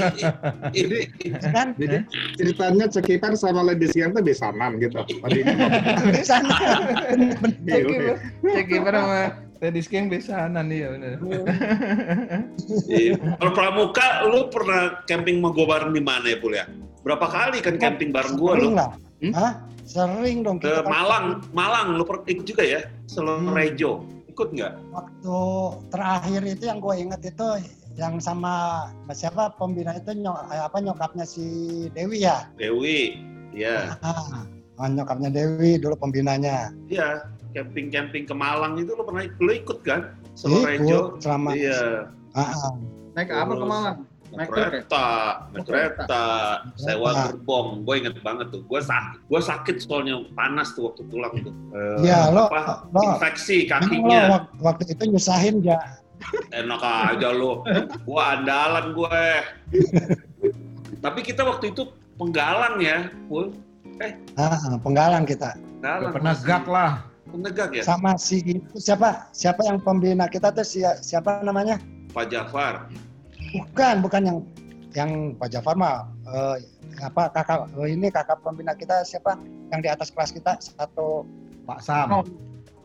Jadi kan jadi ceritanya cekipan sama ladies game tuh besanan gitu. Tadinya di sana Iya, Cekiper, cekiper sama Ladies King besanan iya bener. Iya. Kalau pramuka, lu pernah camping sama gue bareng di mana ya, Pul ya? Berapa kali kan camping bareng gue lu? lah Hmm? Hah? sering dong Ke kita kan Malang, Malang, lu pernah ikut juga ya? Hmm. Rejo, ikut nggak? waktu terakhir itu yang gue inget itu yang sama siapa pembina itu nyok, eh, apa nyokapnya si Dewi ya Dewi, ya, ah, oh, nyokapnya Dewi dulu pembinanya iya. Camping-camping ke Malang itu lu pernah lu ikut kan? Sama Rejo? ikut selama Iya. ah, ah. Naik apa ke Malang? Naik ya? kereta, naik kereta, sewa gerbong. Gue inget banget tuh. Gue sakit, gue sakit soalnya panas tuh waktu pulang tuh. Eh, Iya, lo- lo- infeksi lo kakinya. wak- waktu itu nyusahin ya Enak aja lo. Gue andalan gue. Tapi kita waktu itu penggalang ya, Pul. ah, ah, penggalang kita Penggalang. Penegak lah. Penegak ya, sama si itu siapa siapa yang pembina kita tuh si, siapa namanya Pak Jafar. bukan bukan yang yang Pak Jafar mah eh, apa kakak eh, ini kakak pembina kita siapa yang di atas kelas kita satu Pak Sam. Arno,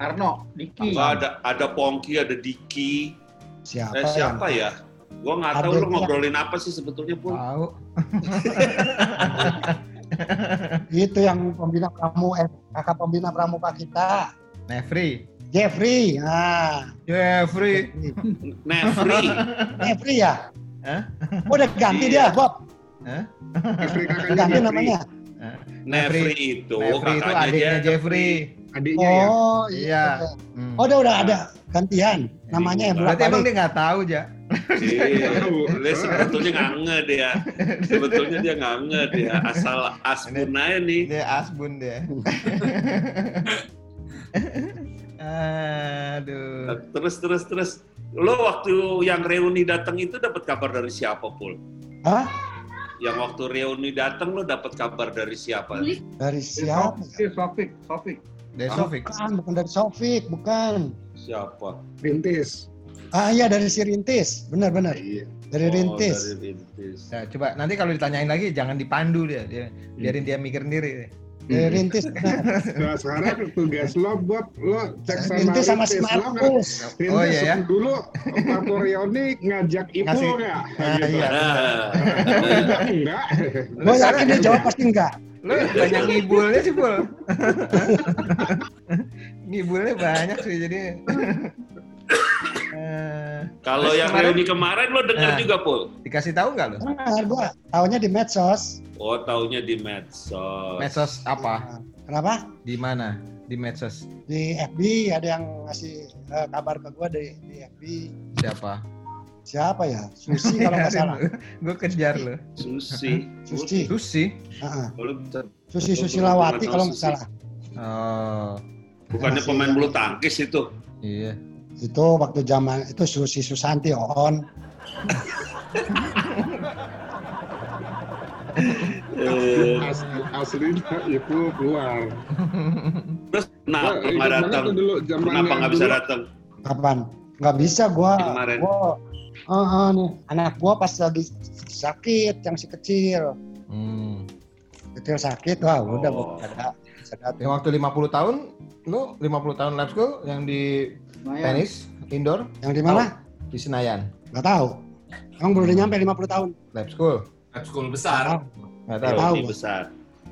Arno, Diki. Enggak ada ada Pongki, ada Diki. siapa, Eh, siapa ya? Gue nggak tahu lu ngobrolin apa sih sebetulnya, Pul. Tahu. itu yang pembina pramu eh, kakak pembina pramuka kita Nefri. Jeffrey nah Jeffrey. Nefri. Jeffrey ya Hah? Oh, udah ganti Iya. dia Bob Jeffrey kakaknya ganti Jeffrey. namanya Nefri itu Nefri itu kakaknya adiknya dia. Jeffrey. Adiknya ya. oh Iya. iya Hmm. oh udah udah ada gantian namanya yang Berarti emang dia nggak tahu ja. Iya. Dia sebetulnya nggak nge dia. Sebetulnya dia nggak nge dia. Asal asbun aja nih. Dia asbun dia. Aduh. Terus terus terus. Lo waktu yang reuni datang itu dapat kabar dari siapa, Pul? Hah? Yang waktu reuni datang lo dapat kabar dari siapa? dari siapa ya? Sofik, Sofik. Desovik. bukan bukan dari Sofik bukan Siapa? Rintis. Ah iya dari si Rintis benar benar Iya. dari Oh, Rintis dari Rintis. Nah, coba nanti kalau ditanyain lagi jangan dipandu dia, dia biarin dia mikir sendiri. dari Rintis Nah, sekarang tugas lo buat lo cek sama Rintis sama si Rintis. Lo Markus Rintis Oh, iya ya? dulu waktu reuni ngajak ibu Ngasih- nggak? Ah, Gitu. iya. Nah, Enggak, gue yakin dia jawab pasti enggak Lo banyak ngibulnya sih, Pul. ngibulnya banyak sih jadi. Eh, Kalau yang kemarin- reuni kemarin lo dengar Nah. juga, Pul? dikasih tahu nggak lo? benar gue tahunya di medsos Oh, taunya di medsos. Medsos apa? Nah, kenapa Di mana? Di medsos di FB ada yang ngasih eh, kabar ke gue di, di FB siapa? siapa ya Susi kalau nggak salah Gue kejar lo. Susi. Susi Susi. Heeh. Lo bisa- Susi Susilawati kalau nggak salah Oh, Bukannya pemain bulu tangkis itu. iya. Itu waktu zaman itu Susi Susanti on Eh, As- aslinya itu keluar. Terus kenapa ingat nggak datang? dulu Kenapa nggak bisa datang? kapan nggak bisa gua Kemarin. gua Eh, eh, nih anak gua pas lagi sakit yang si kecil Hmm. kecil sakit wah udah Oh. gua ada ada Yang waktu 50 tahun, lu 50 tahun lab school yang di Lumayan. tenis indoor yang di mana di Senayan. nggak tahu emang belum udah nyampe 50 tahun Lab school. Lab school besar. Nggak tahu. tahu. Reuni besar.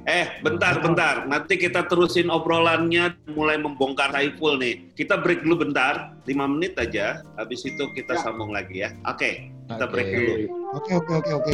Eh, bentar, bentar. Nanti kita terusin obrolannya mulai membongkar Saiful nih. Kita break dulu bentar, 5 menit aja. Habis itu kita Ya. sambung lagi ya. Oke, kita Oke. break dulu. oke oke oke oke Oke,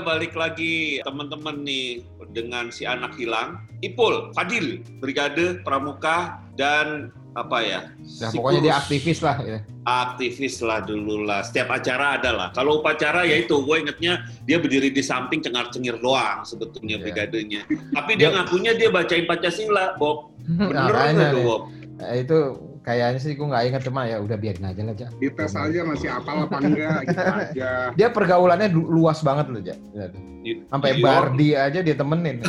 kita balik lagi teman-teman nih dengan si anak hilang. Ipul, Fadil, Brigade, Pramuka, dan apa ya? Nah, si pokoknya dia aktivis lah. Ya. Aktivis lah dulu lah. Setiap acara ada lah. Kalau upacara ya itu, gue ingetnya dia berdiri di samping cengar-cengir doang sebetulnya Iya. brigadenya. Tapi dia ngakunya dia bacain Pancasila, Bob. Bener nggak tuh. Bob? Nah, itu kayaknya sih gue nggak inget cuma ya udah biarin aja lah, Jak. Dites aja masih apal apa enggak gitu aja. Dia pergaulannya lu- luas banget loh. I- Sampai. Bardi aja dia temenin.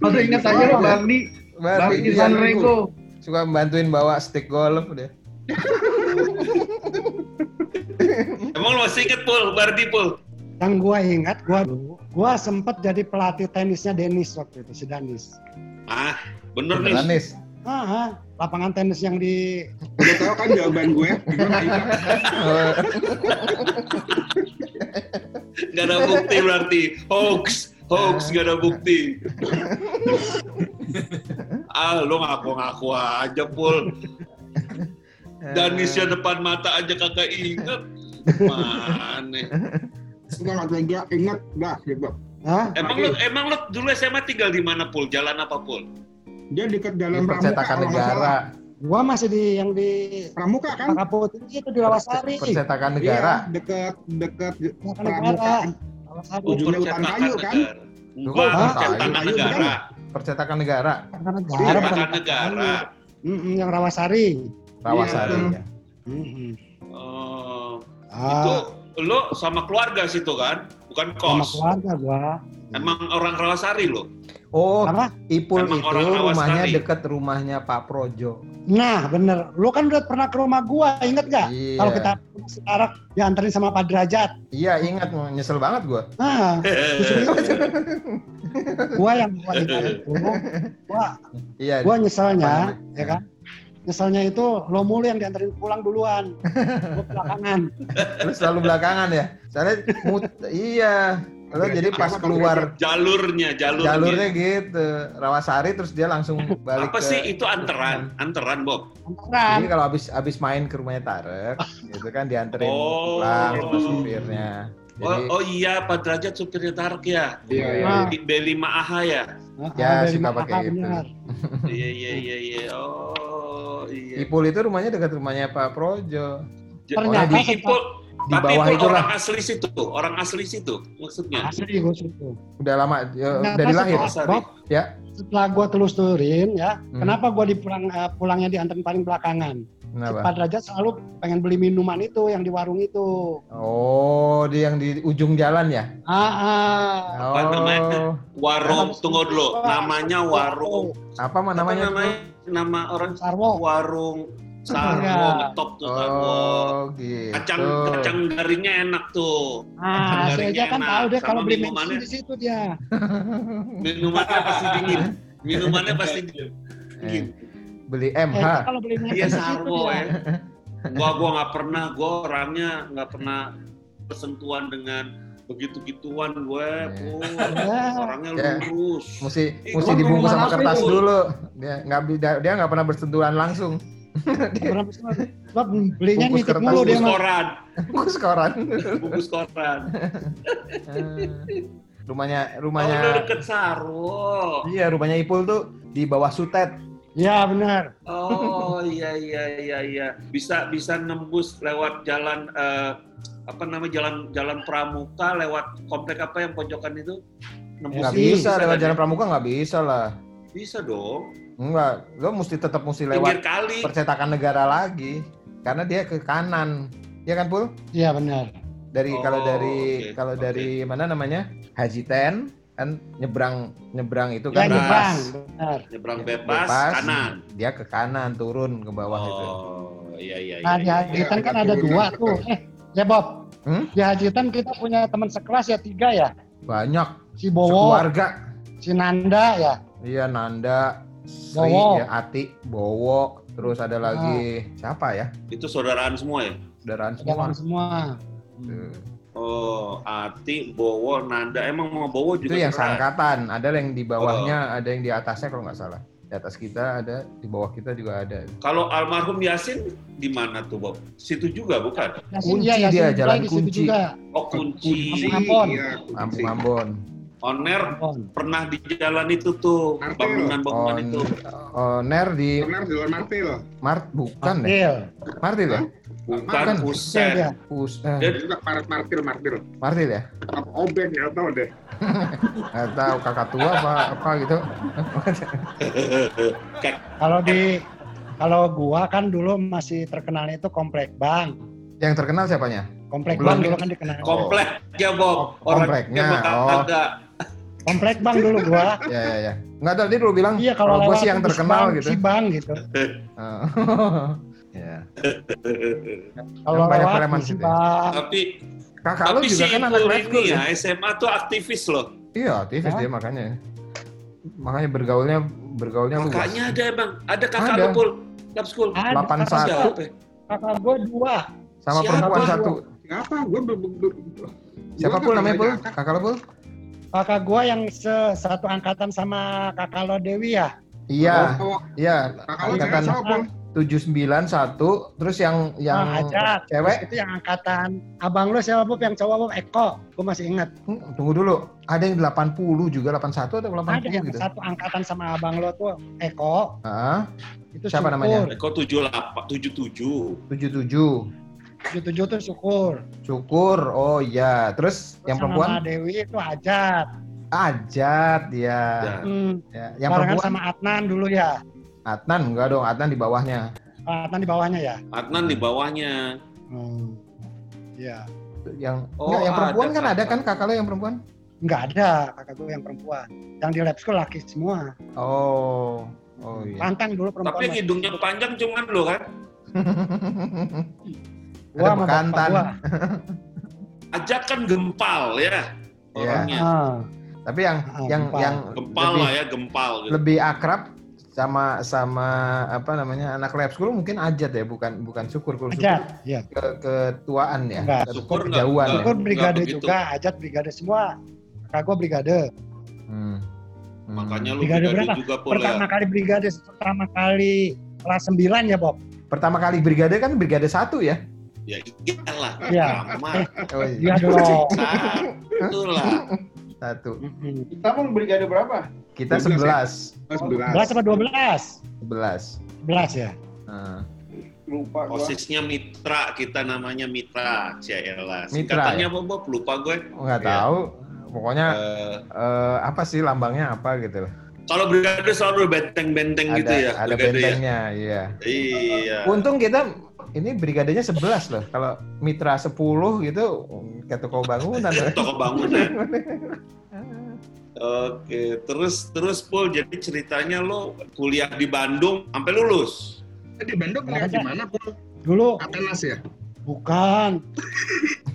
Udah ingat aja lo Bardi, Bardi Sanrego. suka bantuin bawa stick golf deh. Emang lo masih inget, Pul? Bardi, Pul? Yang gua ingat, gua dulu, gua sempet jadi pelatih tenisnya Denis waktu itu, si Danis. Ah, bener nih. Beneran, Nis. Ah, ah, lapangan tenis yang di Udah tau kan jawaban gue? Gak ada bukti berarti. Hoax. Hoax, gak ada bukti. ah, lo ngaku-ngaku aja, Pul. Danisnya depan mata aja kagak inget. Mana? Enggak nggak tega, ingat dah gitu. Hah? Emang lo, emang lo dulu SMA tinggal di mana, Pul? Jalan apa, Pul? Dia dekat Di dalam pramuka percetakan salah. negara. Gua masih di yang di Pramuka kan? Pakaputi itu di Rawasari. Percetakan negara. Iya, dekat dekat Percetakan pramuka. Ujungnya hutan percetakan kayu, kan? negara. Enggak, Hutan percetakan kayu, negara. Percetakan negara. Percetakan negara. Percetakan negara. Mm-mm, yang Rawasari. Rawasari. Iya. ya. Mm-mm. Oh, itu Ah, lo sama keluarga situ kan? Bukan sama kos. keluarga gua. Emang orang Rawasari lo? Oh, Apa? Ipul Emang itu orang rumahnya Rawasari. dekat rumahnya Pak Projo. Nah, bener. Lu kan udah pernah ke rumah gua, inget gak? Iya. Kalau kita sekarang dianterin sama Pak Derajat. Iya, ingat nyesel banget gua. Nah, gua yang gua ditarik dulu. Gua, Iya. gua nyeselnya, ya kan? Nyeselnya itu lo mulu yang dianterin pulang duluan. Belakangan. Lu selalu belakangan ya. Soalnya mut iya. Lo jadi pas keluar jalurnya, jalurnya. jalurnya gitu, Rawasari terus dia langsung balik Apa ke sih itu anteran? Anteran, Bob. Antaran. Jadi kalau habis habis main ke rumahnya Tarek, itu kan dianterin Oh. pulang sama supirnya. Oh, Jadi oh iya, Pak Derajat supirnya Tarek ya. Iya, iya. Nah, Di B5AH ya. Ya, dari suka Makassar, pakai itu. benar. Iya, iya, iya, iya. Oh, iya. Ipul itu rumahnya dekat rumahnya Pak Projo. Ternyata Tapi sempat- Ipul, Di tapi bawah itulah. orang asli situ, orang asli situ maksudnya. Asli gua situ. Udah lama ya, dari lahir. Bob, Ya. Setelah gua telusurin ya, Hmm. kenapa gua dipulang eh, pulangnya dianterin paling belakangan? Si? Pak Derajat selalu pengen beli minuman itu yang di warung itu. Oh, dia yang di ujung jalan ya? Ah, ah. Apa oh, namanya? Warung, tunggu dulu. Namanya warung. Apa mah Apa namanya? namanya? Nama orang Sarwo. warung Sarwo, Iya. ngetop tuh Sarwo. Oh, gitu. Kacang kacang garingnya enak tuh. Ah, Garingnya Eja kan enak. tahu Sama kalau beli minumannya. di situ dia. Minumannya pasti dingin. Minumannya pasti dingin. Eh, beli MH. Eja kalau beli Iya di situ Sarwo dia. ya. Gua gua nggak pernah, gua orangnya nggak pernah bersentuhan dengan begitu gituan gue. Oh, Ya. orangnya Ya. lurus. Mesti Ih, mesti gua dibungkus sama kertas itu? dulu. Dia nggak dia nggak pernah bersentuhan langsung. Pesan. Sebab belinya Bungkus nitip mulu dia Bungkus mah. koran, Bungkus koran. bungkus koran. Eh, rumahnya Oh, rumahnya lu deket Sarwo. Iya, rumahnya Ipul tuh di bawah Sutet. Ya benar. Oh iya iya iya iya. Bisa bisa nembus lewat jalan eh, apa namanya jalan jalan Pramuka lewat komplek apa yang pojokan itu? Nembus Nggak itu bisa lewat kan jalan ya? Pramuka nggak bisa lah. Bisa dong. Enggak, lo mesti tetap mesti Pinggir lewat kali. percetakan negara lagi. Karena dia ke kanan. Ya kan, Pul? Iya benar. Dari Oh, kalau dari oke, kalau oke. dari mana namanya? Haji Ten kan nyebrang nyebrang itu Ya kan Bebas. nyebrang. Benar. Nyebrang bebas, Bebas. kanan. dia ke kanan turun ke bawah itu. Oh iya iya Nah iya. di iya. Hajitan kan ada dua tuh. Eh, ya Bob. Hmm? Di Hajitan kita punya teman sekelas ya tiga ya. Banyak Si Bowo, keluarga. si Nanda ya. Iya, Nanda, Sri, Bowo. ya, Ati, Bowo, terus ada lagi siapa ya? Itu saudaraan semua ya? Saudaraan semua. Jangan semua. Tuh. Oh, Ati, Bowo, Nanda. Emang mau Bowo Itu juga yang keren. sangkatan, ada yang di Oh. bawahnya, ada yang di atasnya kalau nggak salah. Di atas kita ada, di bawah kita juga ada. Kalau almarhum Yasin di mana tuh Bob? Situ juga bukan? Yasin, Kunci iya, Yasin dia, jalan kunci. juga. Oh kunci. Ambon. Iya, Ambon Ambon. Oner pernah di jalan itu tuh Martil. bangunan-bangunan On, itu. Oner di Benar di luar Martil. Mart bukan deh. Martil. Martil ya? Bukan Bukan. Martil Puset. dia. Juga Mar- Martil, Martil. Martil ya? Apa obeng ya tahu deh. Nggak tahu kakak tua apa apa gitu. Kalau di kalau gua kan dulu masih terkenalnya itu komplek bank. Yang terkenal siapanya? Komplek Belum ini. dulu kan dikenal. komplek ya Bob. kompleknya, oh. ada. Komplek bank dulu gua. Ya ya ya. Nggak tahu dia dulu bilang Iya kalau kalau gue lewat sih yang terkenal bank, gitu. si bank gitu. Oh. ya. Kalau lewat preman si situ ya. bank. Tapi Kakak lu tapi juga si kan anak school ini ya? ya SMA tuh aktivis loh. Iya, aktivis dia makanya. Makanya bergaulnya bergaulnya luas. Kakaknya ada emang. Ada kakak Ada. lu Pul. Lab school. Ada 81. kakak gua- gua dua. Sama Siapa perempuan gua? Satu. Siapa? Gue Siapa pul namanya pul? Kakak lo pul? Kakak gua yang se- satu angkatan sama kakak lo Dewi ya. Iya, Oh, iya. kakak lu Angkatan siapa, Pul? 791 terus yang yang Ajat. cewek Terus itu yang angkatan abang lo siapa Bob? Yang cowok Bob Eko. Gua masih ingat. hmm, tunggu dulu. Ada yang 80 juga 81 atau 80 Ada yang gitu. satu angkatan sama abang lo tuh Eko. Ah, Itu Siapa syukur. namanya? Eko 78, 77. 77. Tujuh tujuh tuh syukur. Syukur. Oh iya. Terus yang Sama perempuan? Dewi itu Ajat. Ajat ya. Ya. Hmm. ya. Yang barengan perempuan sama Adnan dulu ya. Adnan enggak dong, Adnan di bawahnya. Ah, Adnan di bawahnya ya. Adnan di bawahnya. Hmm. Iya. Yang Oh, enggak, yang perempuan ada kan ada kan kakak lo yang perempuan? Nggak ada kakak gue yang perempuan. Yang di lab school laki semua. Oh. Oh iya. Pantang dulu perempuan. Tapi yang hidungnya panjang cuman lo kan. Gua ada bekantan. gua. Ajak kan gempal ya. Orangnya. Ah, Tapi yang Ah, yang gempal. yang Gempal lebih, lah ya, gempal gitu. lebih akrab sama sama apa namanya anak lab school mungkin ajat ya bukan bukan syukur kalau syukur Ajat, ya. ke ketuaan ya Enggak. Syukur enggak, kejauhan enggak. ya Syukur brigade begitu. juga, Ajat brigade semua. Kakak gua brigade. Hmm. Hmm. Makanya lu Brigade brigade juga Pul ya. Pertama kali brigade, pertama kali kelas 9 ya Bob. pertama kali brigade kan brigade satu ya Ya iyalah. Iya. Amat. oh, Iya dong. Satu lah. satu. Kita pun brigade berapa? kita 12 ya? sebelas Mas 11 apa 12? sebelas 11 ya. Nah, Lupa gua. Osisnya mitra, kita namanya mitra. Cialah. Mitra, Singkatannya ya? apa Bob? Lupa gue. nggak Iya. tahu pokoknya Eh, eh, apa sih lambangnya apa gitu loh kalau brigade selalu benteng-benteng gitu ya. ada brigade ya. bentengnya iya Iya. Untung kita ini brigadenya 11 loh. Kalau mitra 10 gitu kayak toko bangunan. Toko bangunan. Oke, terus terus Pul, jadi ceritanya lo kuliah di Bandung sampai lulus. Di Bandung kuliah di mana, Pul? Dulu Atenas ya? bukan.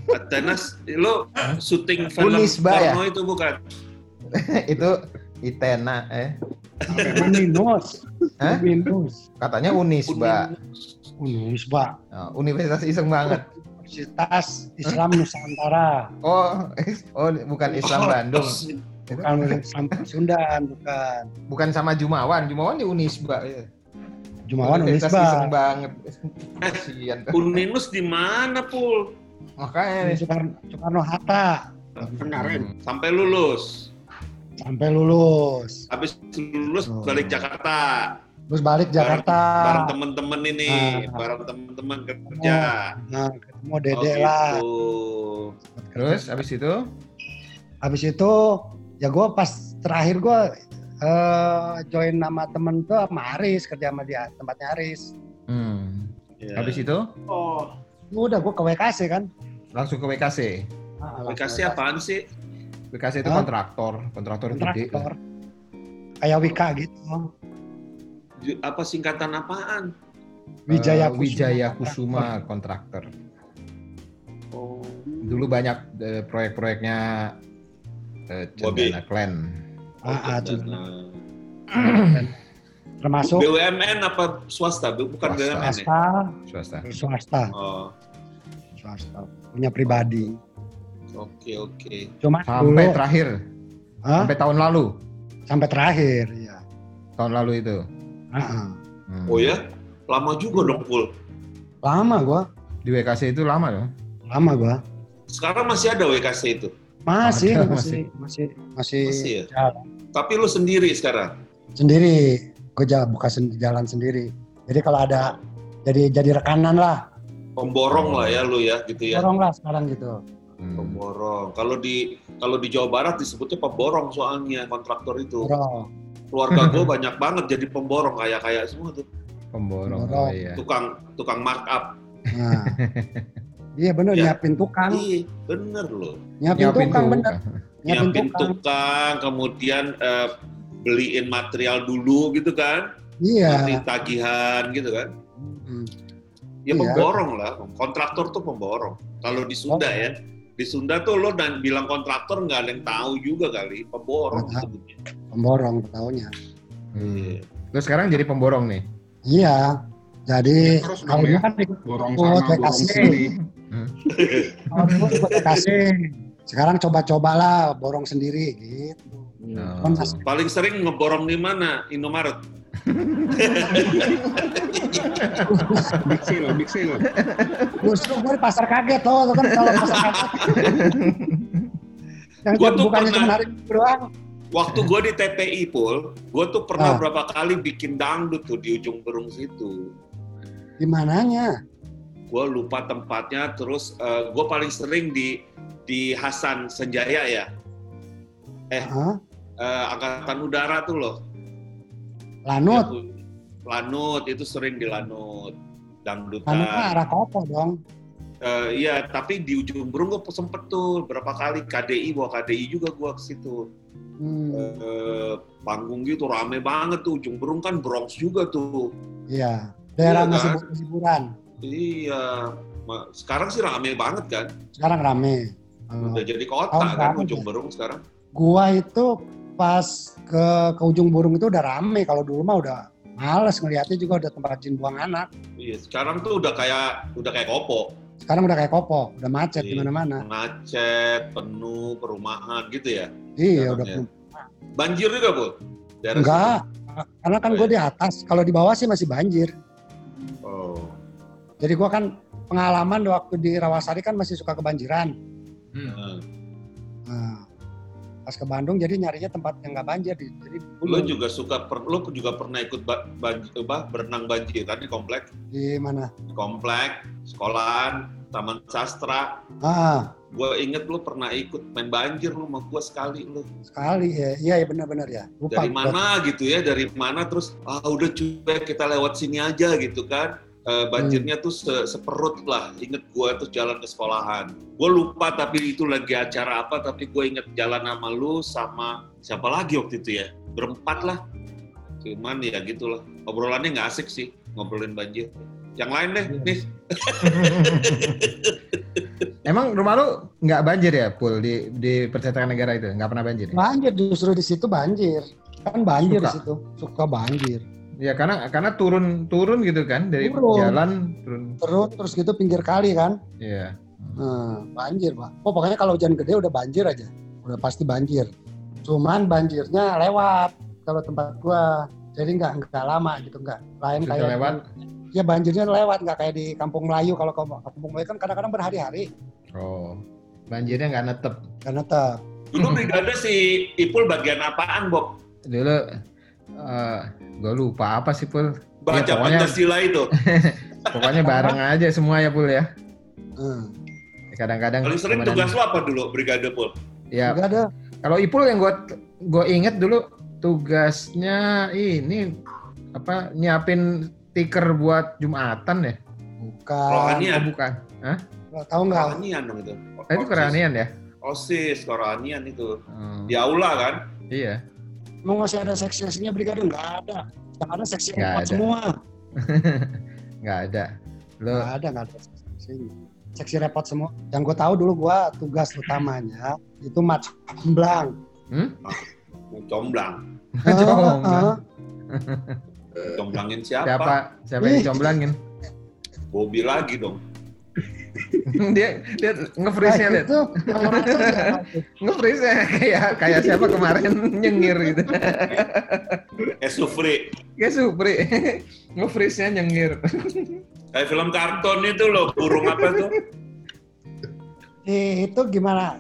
Atenas, lo syuting film Unisba ya? porno itu bukan? itu Itena eh Minus. Hah? Minus. katanya Unisba. Minus, Pak. Oh, universitas iseng banget. Universitas Islam Nusantara. Oh, oh bukan Islam Bandung. Itu Bukan Islam Pasundan, bukan. bukan sama Jumawan. Jumawan di Unisba. ya. Jumawan Universitas iseng Unisba. banget. Kasian tuh. Uninus di mana Pul? Makanya. Soekarno, Soekarno Hatta Tenggareng. Sampai lulus. Sampai lulus. Habis lulus Oh. balik Jakarta. Terus balik Jakarta. Bareng temen-temen ini, Ah. bareng temen-temen kerja. Nah, ketemu Dede Oh, lah. gitu. Terus habis itu Habis itu ya gue pas terakhir gue eh, join nama temen tuh sama Aris kerja sama dia tempatnya Aris. hmm. Ya. habis itu Oh, Udah gue ke WKC kan. langsung ke WKC. Ah, langsung Aplikasi apaan sih? WKC itu Hah? kontraktor, kontraktor gede. Kontraktor. Kayak Wika gitu. Apa singkatan apaan? Wijaya Eh, Kusuma. Wijaya Kusuma kontraktor. Oh. Dulu banyak eh, proyek-proyeknya eh, Bobby. Cendana Clan. Ah, ah, Cendana. Termasuk BUMN apa swasta? Bu- Bukan Swasta. BUMN ya? swasta, Swasta. swasta, Oh, swasta. Punya pribadi. Oke oke. Cuma Sampai dulu terakhir, Hah? sampai tahun lalu. sampai terakhir ya. tahun lalu itu. Heeh. Hmm. Oh ya? Lama juga dong, Pul. Lama gua, Di WKC itu lama dong. lama gua. Sekarang masih ada WKC itu? Masih, Ada, masih, masih, masih, Masih ya? jalan Tapi lu sendiri sekarang? sendiri. Gue jalan buka sen- jalan sendiri. Jadi kalau ada jadi jadi rekanan lah, Pemborong lah ya lu ya, gitu ya? dorong lah sekarang gitu. Hmm. Pemborong. Kalau di kalau di Jawa Barat disebutnya pemborong soalnya kontraktor itu. Dorong. Keluarga gue banyak banget jadi pemborong kayak-kayak semua tuh. Pemborong. Pemborong. Oh iya. Tukang tukang markup. Nah. iya bener Ya. nyiapin tukang, Iya, bener loh. nyiapin, Nyiapin tukang tuh. bener, nyiapin, Nyiapin tukang. tukang, kemudian eh, beliin material dulu gitu kan. Iya. Nanti tagihan gitu kan. Hmm. Ya Iya. pemborong lah. Kontraktor tuh pemborong. Kalau di Sunda Oh. ya. Di Sunda tuh lo dan bilang kontraktor nggak ada yang tahu juga kali. Pemborong Nggak disebutnya. Pemborong taunya. Hmm. Iya. Lu sekarang jadi pemborong nih. Iya. Jadi Ya, terus kalau ya. kan ikut Borong ikut sana, borong WKC. sini. Kalau ikut. Sekarang coba-cobalah borong sendiri gitu. Oh. Kan masih Paling sering ngeborong di mana? Indomaret. Big sale, big sale. Justru gue di pasar kaget loh, lo kan kalau pasar kaget. Yang Gua tuh bukannya pernah- doang. Waktu gue di TPI, Pul, gue tuh pernah Ah. berapa kali bikin dangdut tuh di ujung berung situ. Di mananya? Gue lupa tempatnya, terus gue paling sering di di Hasan Senjaya ya, Hah? Eh, angkatan udara tuh loh. Lanut. Ya, Lanut itu sering di Lanut, dangdutan. Lanut mah arah kopo dong. Eh, Iya, tapi di ujung berung gue sempet tuh berapa kali KDI bawa KDI juga gue ke situ. Hmm, Eh, panggung gitu rame banget tuh ujung berung kan Bronx juga tuh. iya. Daerah Iya, masih kan? hiburan. Iya, sekarang sih rame banget kan. Sekarang rame. Udah jadi kota tahun kan ujung ya? berung sekarang. Gua itu pas ke ke ujung burung itu udah rame. Kalau dulu mah udah males ngeliatnya juga udah tempat jin buang anak. Iya, sekarang tuh udah kayak udah kayak kopo, Sekarang udah kayak kopo, udah macet di Iya. mana-mana. macet, penuh, perumahan gitu ya. Iya, udah ya. penuh. Banjir juga, Bu? Daerah Enggak, karena kan Oh, gue di atas. Kalau di bawah sih masih banjir. Oh. Jadi gua kan pengalaman waktu di Rawasari kan masih suka kebanjiran. Nah, pas ke Bandung jadi nyarinya tempat yang nggak banjir. di- Jadi Lo juga suka per, lo juga pernah ikut ba, banjir, apa, berenang banjir kan di komplek? di mana? Komplek, sekolahan, taman sastra. Ah, Gue inget lo pernah ikut main banjir lo sama gue sekali lo. sekali ya. Iya, ya benar-benar ya. Lupa. Dari mana gitu ya, dari mana terus ah udah cuek kita lewat sini aja gitu kan. Eh, banjirnya tuh se- seperut lah. Inget gue terus jalan ke sekolahan. Gue lupa tapi itu lagi acara apa tapi gue inget jalan sama lu sama siapa lagi waktu itu ya. Berempat lah. Cuman ya gitulah. Obrolannya nggak asik sih ngobrolin banjir. Yang lain deh, Iya. nih. Emang rumah lu nggak banjir ya, Pul, di di percetakan negara itu? Nggak pernah banjir ya? Banjir justru di situ banjir. Kan banjir Suka. di situ. Suka banjir. Ya karena karena turun turun gitu kan dari Turun. jalan turun. Terus terus gitu pinggir kali kan. Iya. Nah, banjir, Pak. Oh, pokoknya kalau hujan gede udah banjir aja. Udah pasti banjir. Cuman banjirnya lewat kalau tempat gua. Jadi nggak nggak lama gitu nggak. Lain kayak lewat. Ya banjirnya lewat nggak kayak di Kampung Melayu. Kalau ke Kampung Melayu kan kadang-kadang berhari-hari. Oh. Banjirnya nggak netep. Karena tetap Dulu brigade si Ipul bagian apaan, Bob? Dulu eh gue lupa apa sih, Pul? Baca Ya, pokoknya- Pancasila itu. Pokoknya bareng aja semua ya, Pul ya. Hmm. Kadang-kadang Paling sering tugas lo apa dulu, Brigade Pul? Ya, ada. kalau Ipul yang gue gue inget dulu tugasnya ini apa nyiapin stiker buat Jumatan ya? Bukan. Rohanian. Oh, bukan. Tahu nggak? Koranian dong itu. Eh, itu keranian ya? OSIS, Koranian itu. Hmm, Di aula kan? Iya. Mau ngasih ada seksi-seksinya brigade nggak ada. Yang ada seksi Nggak empat ada. semua. Nggak ada. Lo Nggak ada, nggak ada seksi. Seksi repot semua. Yang gue tahu dulu gue tugas utamanya itu mat Blang. Mau Comblang. Comblang. Comblangin siapa? siapa siapa yang Ih. dicomblangin? Bobby lagi dong. dia dia nge-freeze-nya lihat. itu ya, Nge-freeze-nya kayak kayak siapa kemarin nyengir gitu. Eh Sufri. Kayak Supri. Nge-freeze-nya nyengir. Kayak film kartun itu loh, burung apa tuh? Eh, itu gimana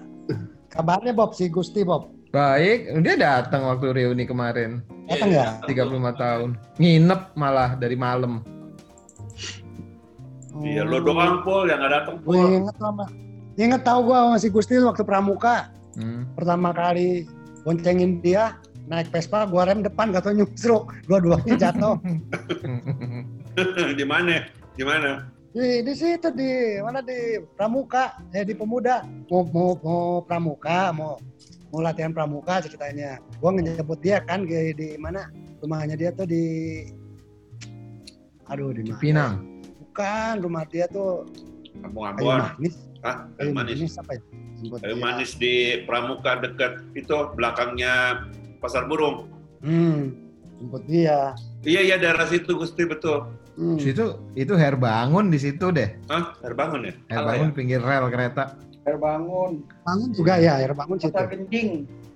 kabarnya Bob si Gusti Bob Baik, dia datang waktu reuni kemarin. datang ya 35 tahun. Nginep malah dari malam. Iya, lo doang Pol yang nggak datang gue Pol. inget lama inget tahu gue sama si Gusti waktu pramuka Hmm. pertama kali boncengin dia naik Vespa gua rem depan gak tau nyusruk dua-duanya jatuh di mana? Di mana? di di situ di mana di pramuka eh di pemuda mau mau mau pramuka mau mau latihan pramuka ceritanya gua ngejemput dia kan di, di mana rumahnya dia tuh di aduh di mana Pinang. Bukan rumah dia tuh Kampung kayu Ambon. manis Hah? kayu Kayu manis. manis apa ya Jemput Kayu dia. manis di Pramuka dekat itu belakangnya Pasar Burung. hmm jemput dia Iya iya daerah situ Gusti betul. hmm. Situ itu Her Bangun di situ deh. Hah? Air bangun ya? Her Salah Bangun pinggir rel kereta. Air bangun, bangun juga ya air bangun situ pasar kencing,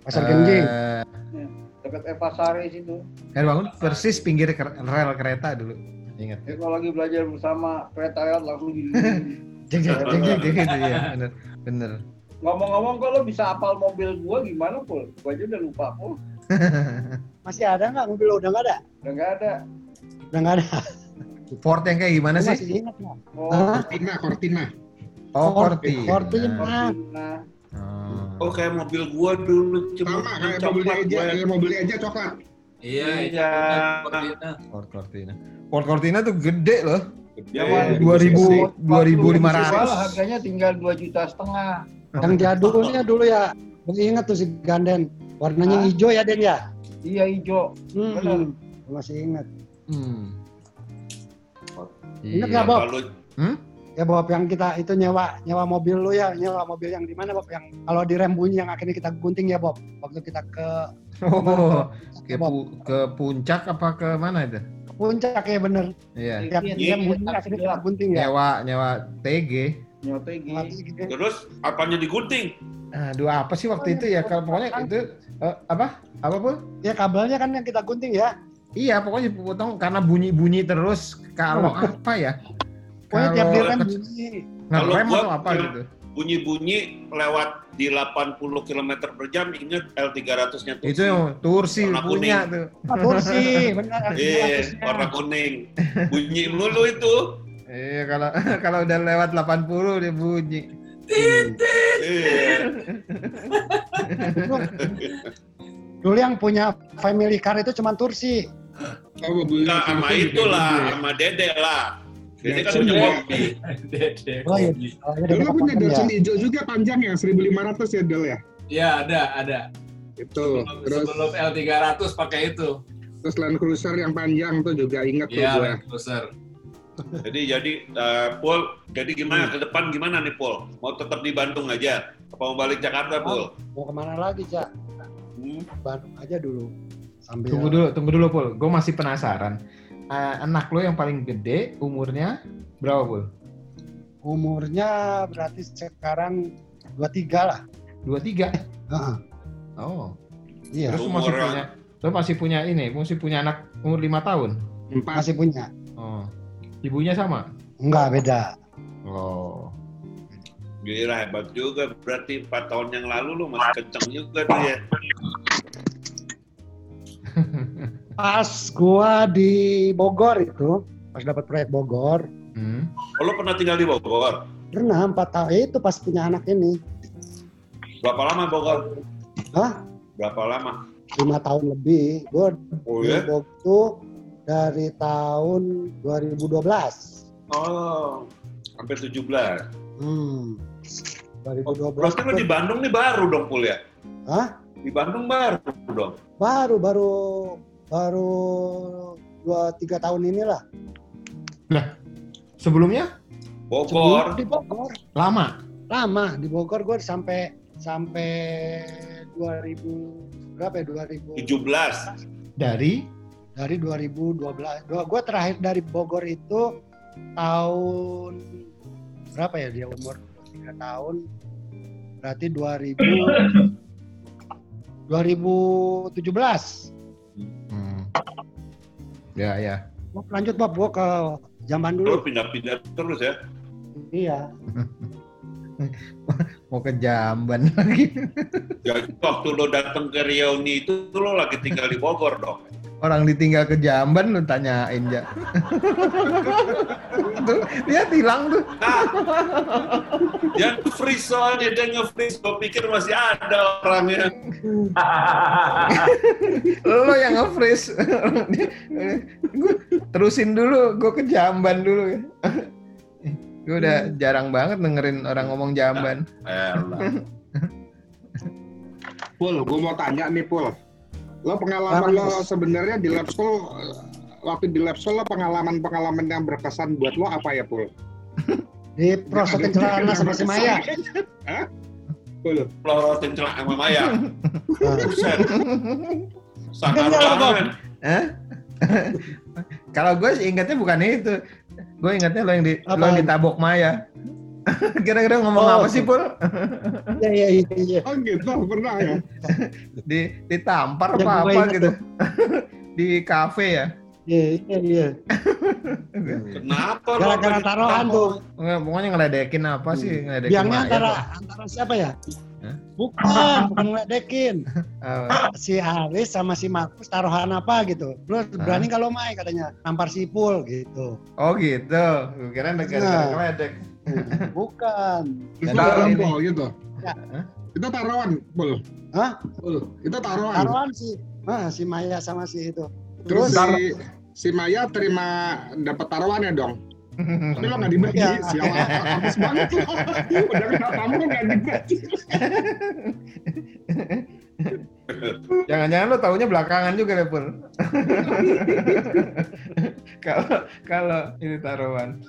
pasar genjing Eh, dekat Eva Sari situ. Her Bangun persis pinggir rel kereta dulu. Ingat. Ya, kalau lagi belajar bersama kereta lewat langsung gini. jeng jeng jeng jeng Gitu ya, bener. Bener. Ngomong-ngomong kok lo bisa apal mobil gua gimana pul? Gua aja udah lupa pul. masih ada nggak mobil lo udah nggak ada Udah nggak ada. udah nggak ada Ford yang kayak gimana sih? masih ingat nggak Oh? Cortina, Cortina. Oh, Cortina. Cortina. nah, Oh. Oh kayak mobil gua dulu cuma Sama kayak mobilnya aja, mobilnya aja coklat. Iya, Iya. Cortina. Ford Cortina. Ford Cortina tuh gede loh. Gede. Zaman 2000 waktu gua 2500. jual harganya tinggal 2 juta setengah. yang jadulnya dulu ya gue inget tuh si ganden warnanya Hah? hijau ya Den ya Iya hijau. Benar. hmm. Masih inget Hmm. Ingat Iya. nggak, Bob? Kalau ya Bob yang kita itu nyewa nyewa mobil lu ya nyewa mobil yang di mana Bob yang kalau di rem bunyi yang akhirnya kita gunting ya Bob waktu kita ke Oh, ke, Bob pu- ke puncak apa ke mana itu? ke puncak ya bener Iya. tiap Iya, rem bunyi iya, akhirnya kita gunting ya Nyewa nyewa TG. Nyotegi. Mati gitu. terus apanya digunting? Aduh apa sih waktu Oh, itu iya, ya? Kalau pokoknya itu eh, apa? Apa pun? ya kabelnya kan yang kita gunting ya Iya, pokoknya dipotong karena bunyi-bunyi terus. Kalau apa ya? Pokoknya tiap di Kalau rem ke- bunyi Kalau ngerem gua- atau apa gitu? Bunyi-bunyi lewat di 80 km per jam inget L300-nya tuh. Itu yang Tursi Warna punya kuning. tuh. Ah, kursi benar Iya, L300-nya. warna kuning. Bunyi mulu itu. Iya, kalau kalau udah lewat 80 dia bunyi. Iya. dulu yang punya family car itu cuma Tursi Oh, Nah, sama itu itulah, sama Dede lah. Dede kan Datsun punya juga. kopi. Dede. Oh, iya. Oh, ya, Dulu punya Papakan ya. Hijau juga panjang ya, 1500 ya Del ya. Iya, ada, ada. Itu. Sebelum, Terus sebelum L300 pakai itu. terus Land Cruiser yang panjang tuh juga ingat tuh Iya, gue. Land Cruiser. Jadi jadi eh, Pol, jadi gimana ke depan gimana nih Pol? Mau tetap di Bandung aja? Apa mau balik Jakarta Pol? mau ke mana lagi cak Hmm. Bandung aja dulu sambil Tunggu dulu, tunggu dulu, Pul. Gue masih penasaran. Eh, anak lo yang paling gede umurnya berapa, Pul? umurnya berarti sekarang 23 lah 23. Heeh. Oh. iya Terus lo masih punya lo masih punya ini, masih punya anak umur 5 tahun. Empat. masih punya Oh. Ibunya sama? enggak beda Oh. Gila hebat juga, berarti 4 tahun yang lalu lu masih kenceng juga tuh ya. Pas gua di Bogor itu pas dapat proyek Bogor Hmm. Oh, lu pernah tinggal di Bogor? pernah empat tahun eh, itu pas punya anak ini Berapa lama Bogor? Hah? Berapa lama? lima tahun lebih gua Oh di ya? Bogor tuh dari tahun 2012 Oh, hampir 17. hmm. 2012 Berarti lu di Bandung nih baru dong, Pul ya? Hah? Di Bandung baru dong. baru baru baru dua tiga tahun inilah. Sebelumnya? Bogor. Sebelum di Bogor. Lama. lama di Bogor gue sampai sampai 2000 berapa ya 2000 17. Dari? Dari 2012 Dua- gue terakhir dari Bogor itu tahun berapa ya dia umur? 3 tahun. Berarti 2000 2017 Hmm. Ya ya. Bob, lanjut Bob gua ke zaman Lu dulu pindah-pindah terus ya. iya Mau ke Jamban lagi. Jadi waktu lo datang ke Rioni itu lo lagi tinggal di Bogor dong. Orang ditinggal ke Jamban lu tanyain ya. tuh, dia hilang tuh. Nah, yang freeze soalnya dia nge-freeze. Gue pikir masih ada orangnya. Lo yang nge-freeze. Terusin dulu, gue ke Jamban dulu. Gue udah jarang banget dengerin orang ngomong Jamban. Elah. Pul, gue mau tanya nih Pul. Lo pengalaman lo sebenarnya di lab school, waktu di lab school lo pengalaman-pengalaman yang berkesan buat lo apa ya Pul? di prosotin celana sama si Maya Hah? Pul, Pelorotin celana sama Maya. Buset. Sangat banget. Hah? Kalau gue ingatnya bukan itu. Gue ingatnya lo yang di lo Apaan? yang ditabok Maya. Kira-kira ngomong Oh, apa sih, Pul? iya iya iya iya oh gitu pernah ya? Di ditampar Yang apa apa ingat gitu. di kafe ya. iya iya iya Kenapa? lo gara-gara apa taruhan tuh Nggak, pokoknya ngeledekin apa sih? Ngeledekin biangnya Maya antara kok. antara siapa ya? Bukan bukan ngeledekin Apa? si Aris sama si Markus taruhan apa gitu lu berani kalau Mai katanya nampar si Pul gitu Oh gitu. Gue kira negara Nah. ngeledek. bukan taruhan Pul gitu? Ya. Hah? Itu taruhan Pul? Hah? Pul, itu taruhan. taruhan si ah, si Maya sama si itu Terus terus si, si Maya terima dapat taruhannya dong. Tapi lo nggak dibagi, Iya. sial habis banget lo. Udah kena tamu nggak dibagi. Jangan-jangan lo taunya belakangan juga deh, Pul. Kalau kalau ini taruhan.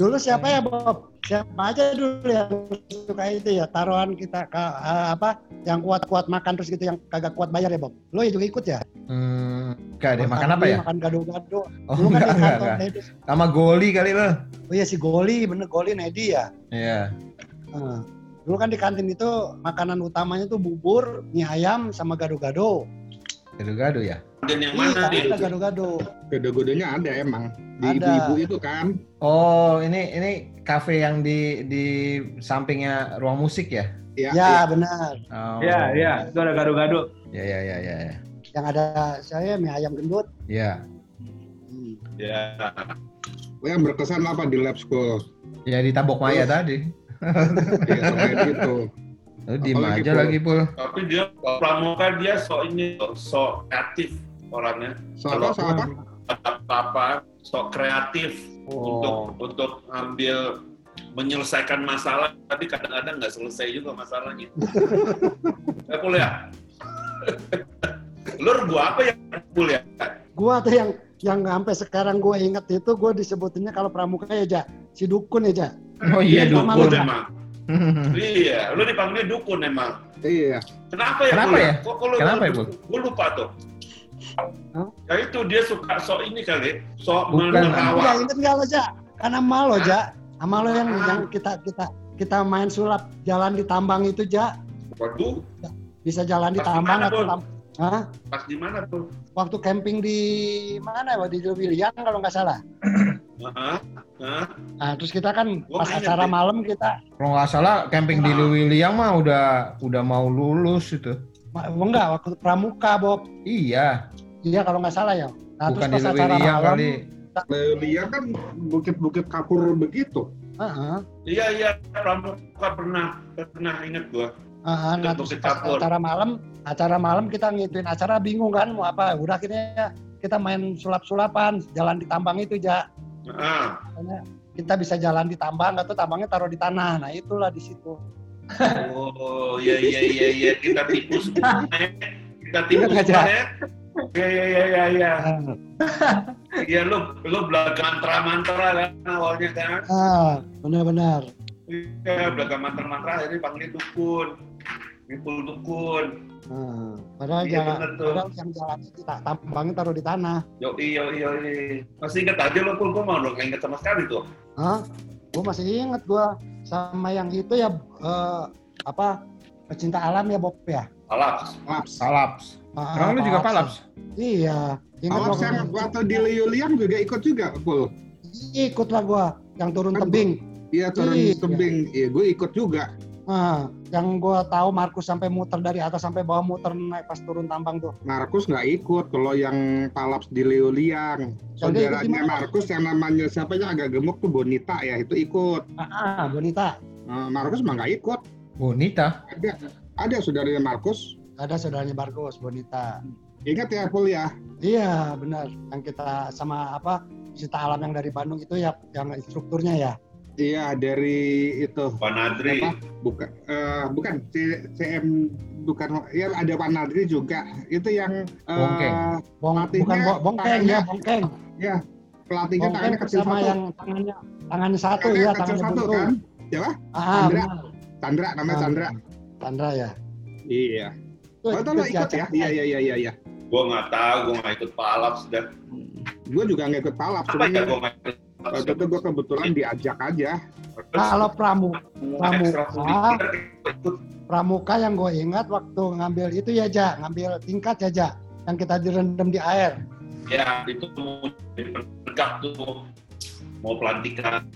Dulu siapa ya Bob siapa aja dulu yang suka itu ya taruhan kita ke eh, apa yang kuat-kuat makan terus gitu yang kagak kuat bayar ya Bob lo juga ikut ya Hmm, enggak deh, makan apa ya? makan gado-gado Oh, dulu kan enggak, di enggak, kantor enggak. Nedi. Sama goli kali lo. oh iya si Goli bener Goli Nedi ya Iya. Nah, dulu kan di kantin itu makanan utamanya tuh bubur mie ayam sama gado-gado Gado-gado ya. Dan yang mana iya nih? ada gado-gado Gede-gedenya ada emang. Di ibu-ibu itu kan. Oh, ini ini kafe yang di di sampingnya ruang musik ya? Ya, ya benar Oh. Iya, iya, itu ada gado-gado. Ya ya ya ya. ya. yang ada saya mie ayam gendut Ya. Hmm. Ya. Lo yang berkesan apa di lab school? Ya ditabok Maya tadi. Ya, selain itu. Lu diem aja Pul? lagi, Pul. Tapi dia pramuka dia so ini so kreatif orangnya. Soalnya Kalau- apa? Apa-apa so kreatif Oh. untuk untuk ambil menyelesaikan masalah tapi kadang-kadang nggak selesai juga masalahnya. ya Pul ya. Lu gua apa ya Pul ya? gua tuh yang yang sampai sekarang gua inget itu gua disebutinnya kalau pramuka ya Ja si dukun ya Ja Oh iya, dukun. lu. emang. Iya, lu dipanggil dukun emang. Iya. Kenapa ya? Kenapa Pul? ya? Kok, kok lu Kenapa ya, Pul? Gue lupa tuh. Hah? Ya itu dia suka sok ini kali, sok Bukan. Enggak menerawang. inget nggak lo Ja karena sama lo Ja sama lo yang yang kita kita kita main sulap jalan di tambang itu Ja Waduh, bisa jalan di Pas di tambang atau tam- Hah? pas di mana tuh? waktu camping di mana ya di William kalau nggak salah Hah? Hah? nah terus kita kan Gua pas acara malam kita Kalau nggak salah camping di Lewiliang mah udah udah mau lulus itu. Ma- enggak waktu pramuka Bob Iya, iya kalau nggak salah ya nah bukan di terus pas acara malam kali. Lelia kan bukit-bukit kapur begitu. Heeh. Iya iya, pramuka pernah pernah inget gua. Heeh, nah terus pas acara malam, acara malam kita ngituin acara bingung kan mau apa. Udah akhirnya kita main sulap-sulapan, jalan di tambang itu ja. Ah, Makanya kita bisa jalan di tambang atau tambangnya taruh di tanah. Nah itulah di situ. Oh iya iya iya iya kita tipu semua ya. Kita tipu Ingat nggak, semua Ja? ya. Iya iya iya iya iya. Iya lu lu belaga mantra-mantra kan awalnya kan. Ah, benar-benar. Iya, belaga mantra-mantra akhirnya panggil dukun. Ngipul dukun. Ah, padahal Iya, jalan, tuh. padahal yang jalan tak tambangnya taruh di tanah. Yo iyo iyo iyo. Masih inget aja lo pun gua mau dong inget sama sekali tuh. Hah? Gue masih inget gue sama yang itu ya eh, apa pecinta alam ya Bob ya. Alap. Laps. Palaps. Ah, Emang lu juga palaps? Iya. Ingat Laps yang waktu di Liuliang juga ikut juga, Pul. ikut lah gue yang turun Kan tebing. Iya, turun Iya. tebing. Iya, gue ikut juga. Ah, yang gue tahu Markus sampai muter dari atas sampai bawah muter naik pas turun tambang tuh. Markus nggak ikut kalau yang Palaps di Liuliang. Dia ikut Saudaranya? Markus yang namanya siapa yang agak gemuk tuh Bonita ya, itu ikut. Ah, ah, Bonita. Eh, Markus mah nggak ikut. Bonita. Ada, ada saudaranya Markus. Ada saudaranya Markus, Bonita. Ingat ya, Pul ya. Iya, benar. Yang kita sama apa pecinta alam yang dari Bandung itu ya yang instrukturnya ya. Iya, dari itu. Pak Nadri. Apa? Bukan, eh, bukan C- CM bukan ya ada Pak Nadri juga. Itu yang eh, Bongkeng. Bong, Pelatihnya bukan bo- bongkeng tangannya- ya, bongkeng. pelatihnya Bongkeng tangannya kecil sama satu. yang tangannya tangannya satu Tangannya ya, kecil tangannya satu buntung. kan? Ah, Chandra. benar. Chandra namanya Ah, Chandra. Chandra ya. Iya. Itu lo ikut ya? Iya, iya, iya, iya. Gue nggak tahu, gue nggak ikut palap sudah. Gue juga nggak ikut palap, Apa ya gue nggak ikut waktu itu gue kebetulan diajak aja. Kalau pramu Ekstra pramuka, pramuka yang gue ingat waktu ngambil itu ya Ja, ngambil tingkat ya Ja, yang kita direndam di air. Ya, itu penegak tuh. Mau pelantikan.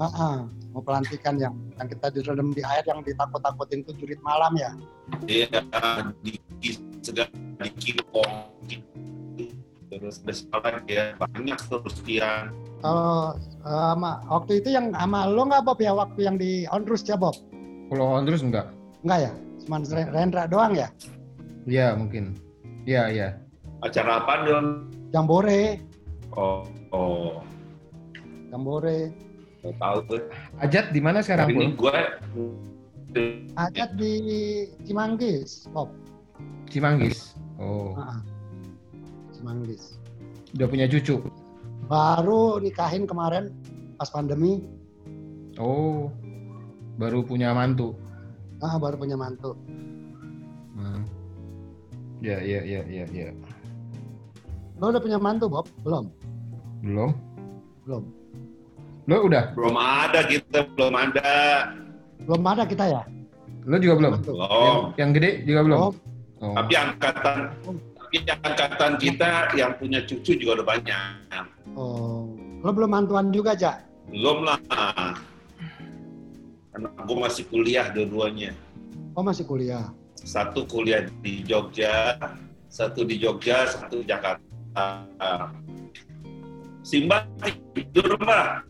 Ah, ah, mau pelantikan yang yang kita direndam di air yang ditakut-takutin itu jurit malam ya. Iya, di segala di kipong. Terus ada ya, banyak terus dia. Kalau eh, sama waktu itu yang sama lo nggak Bob ya waktu yang di Onrus ya Bob? Kalau on terus enggak? Enggak ya? Cuman Re- Rendra doang ya? Iya, mungkin. Iya, iya. Acara apa dong? Jambore, Oh, oh, Jambore. nggak tahu tuh. Ajat di mana sekarang, ini gue Ajat di Cimanggis, Bob. Cimanggis. Oh, Ah, ah. Cimanggis. udah punya cucu. Baru nikahin kemarin pas pandemi, Oh, baru punya mantu. ah, baru punya mantu. Hmm. Ya, ya, ya, ya, ya. Lo udah punya mantu, Bob? Belum? Belum? Belum. Lo udah? belum ada kita, belum ada. Belum ada kita ya? Lo juga belum? Belum. Yang, yang gede juga belum? Belum. Oh. Tapi angkatan tapi angkatan kita yang punya cucu juga udah banyak. Oh, lo belum mantuan juga, Ja? Belum lah. Karena gue masih kuliah dua-duanya. Oh, masih kuliah. Satu kuliah di Jogja, satu di Jogja, satu di Jakarta. Simba tidur mbak.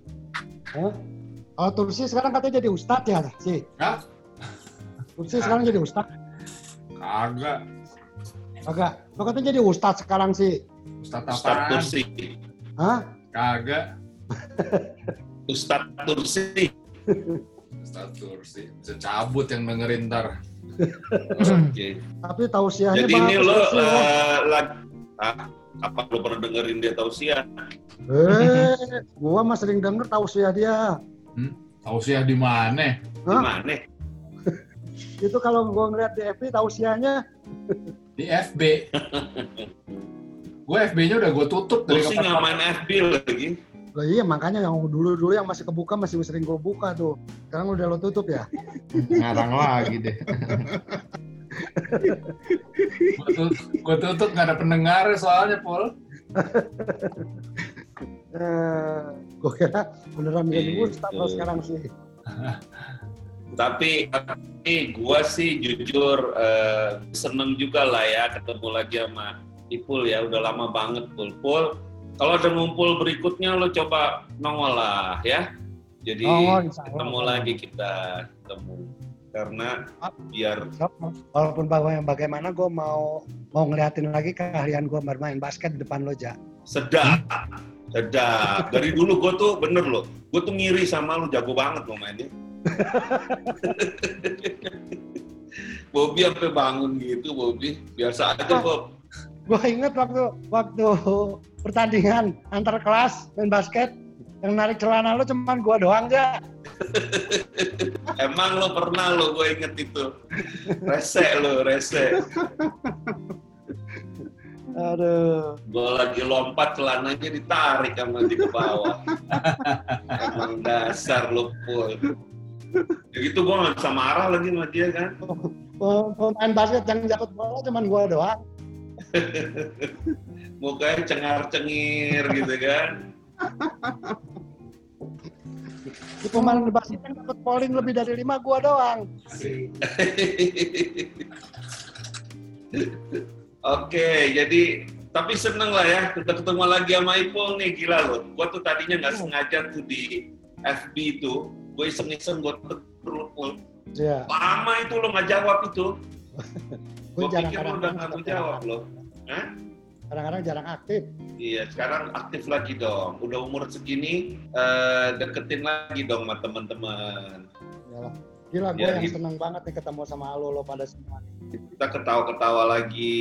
Oh, Tursi sekarang katanya jadi ustadz ya, sih? Hah? Tursi sekarang jadi ustadz? Kagak. Agak. Lo katanya jadi ustadz sekarang sih? Ustadz Ustadz apaan? Tursi. Hah? Kagak. Ustadz Tursi. Ustadz Tursi. Bisa cabut yang dengerin ntar. Oke. Tapi tausiahnya Jadi ini lo eh, lagi ah, apa lo pernah dengerin dia tausiah? Eh, gua mah sering denger tausiah dia. Tausiah di mana? Hah? Gimana? Itu kalau gua ngeliat di FB tausiahnya, Di FB. gue FB-nya udah gue tutup Gue dari sih kapan nggak main FB lagi. lah iya makanya yang dulu-dulu yang masih kebuka masih sering gua buka tuh. Sekarang udah lo tutup ya. Ngarang lagi deh. Gue tutup, gua tutup nggak ada pendengar soalnya, Pol. Eh, gua kira beneran menjadi Gitu. ustadz lo sekarang sih. Tapi, tapi gue sih jujur eh, seneng juga lah ya ketemu lagi sama Ipul ya. Udah lama banget Pul. Pul, kalau ada ngumpul berikutnya lo coba nongol lah ya. Jadi Oh, ketemu lagi kita ketemu karena biar Walaupun baga- bagaimana gue mau mau ngeliatin lagi keahlian gue bermain basket di depan lo ja. sedap sedap dari dulu gue tuh bener loh gue tuh ngiri sama lu jago banget lo mainnya Bobby sampai bangun gitu Bobby biasa aja Bob Gue inget waktu waktu pertandingan antar kelas main basket yang narik celana lo cuman gue doang ja. emang lo pernah lo gue inget itu rese lo rese Aduh. Gue lagi lompat celananya ditarik sama di ke bawah. Emang dasar lu pul. Ya gitu gue nggak bisa marah lagi sama dia kan. Pemain basket yang dapat bola cuman gua doang. Mukanya cengar-cengir gitu kan. Di pemain basket yang dapat polling lebih dari lima gua doang. Oke, jadi tapi seneng lah ya kita ketemu lagi sama Ipul nih gila loh. Gua tuh tadinya nggak sengaja tuh di FB itu, gue iseng-iseng gue terus Pul. Iya. Lama itu lo nggak jawab itu. Gue pikir lo udah nggak mau jawab lo. Kadang-kadang jarang aktif. Iya, sekarang aktif lagi dong. Udah umur segini, eh, deketin lagi dong sama teman-teman. Gila gue Ya, yang gitu. seneng banget nih ketemu sama lo lo pada semua. Kita ketawa-ketawa lagi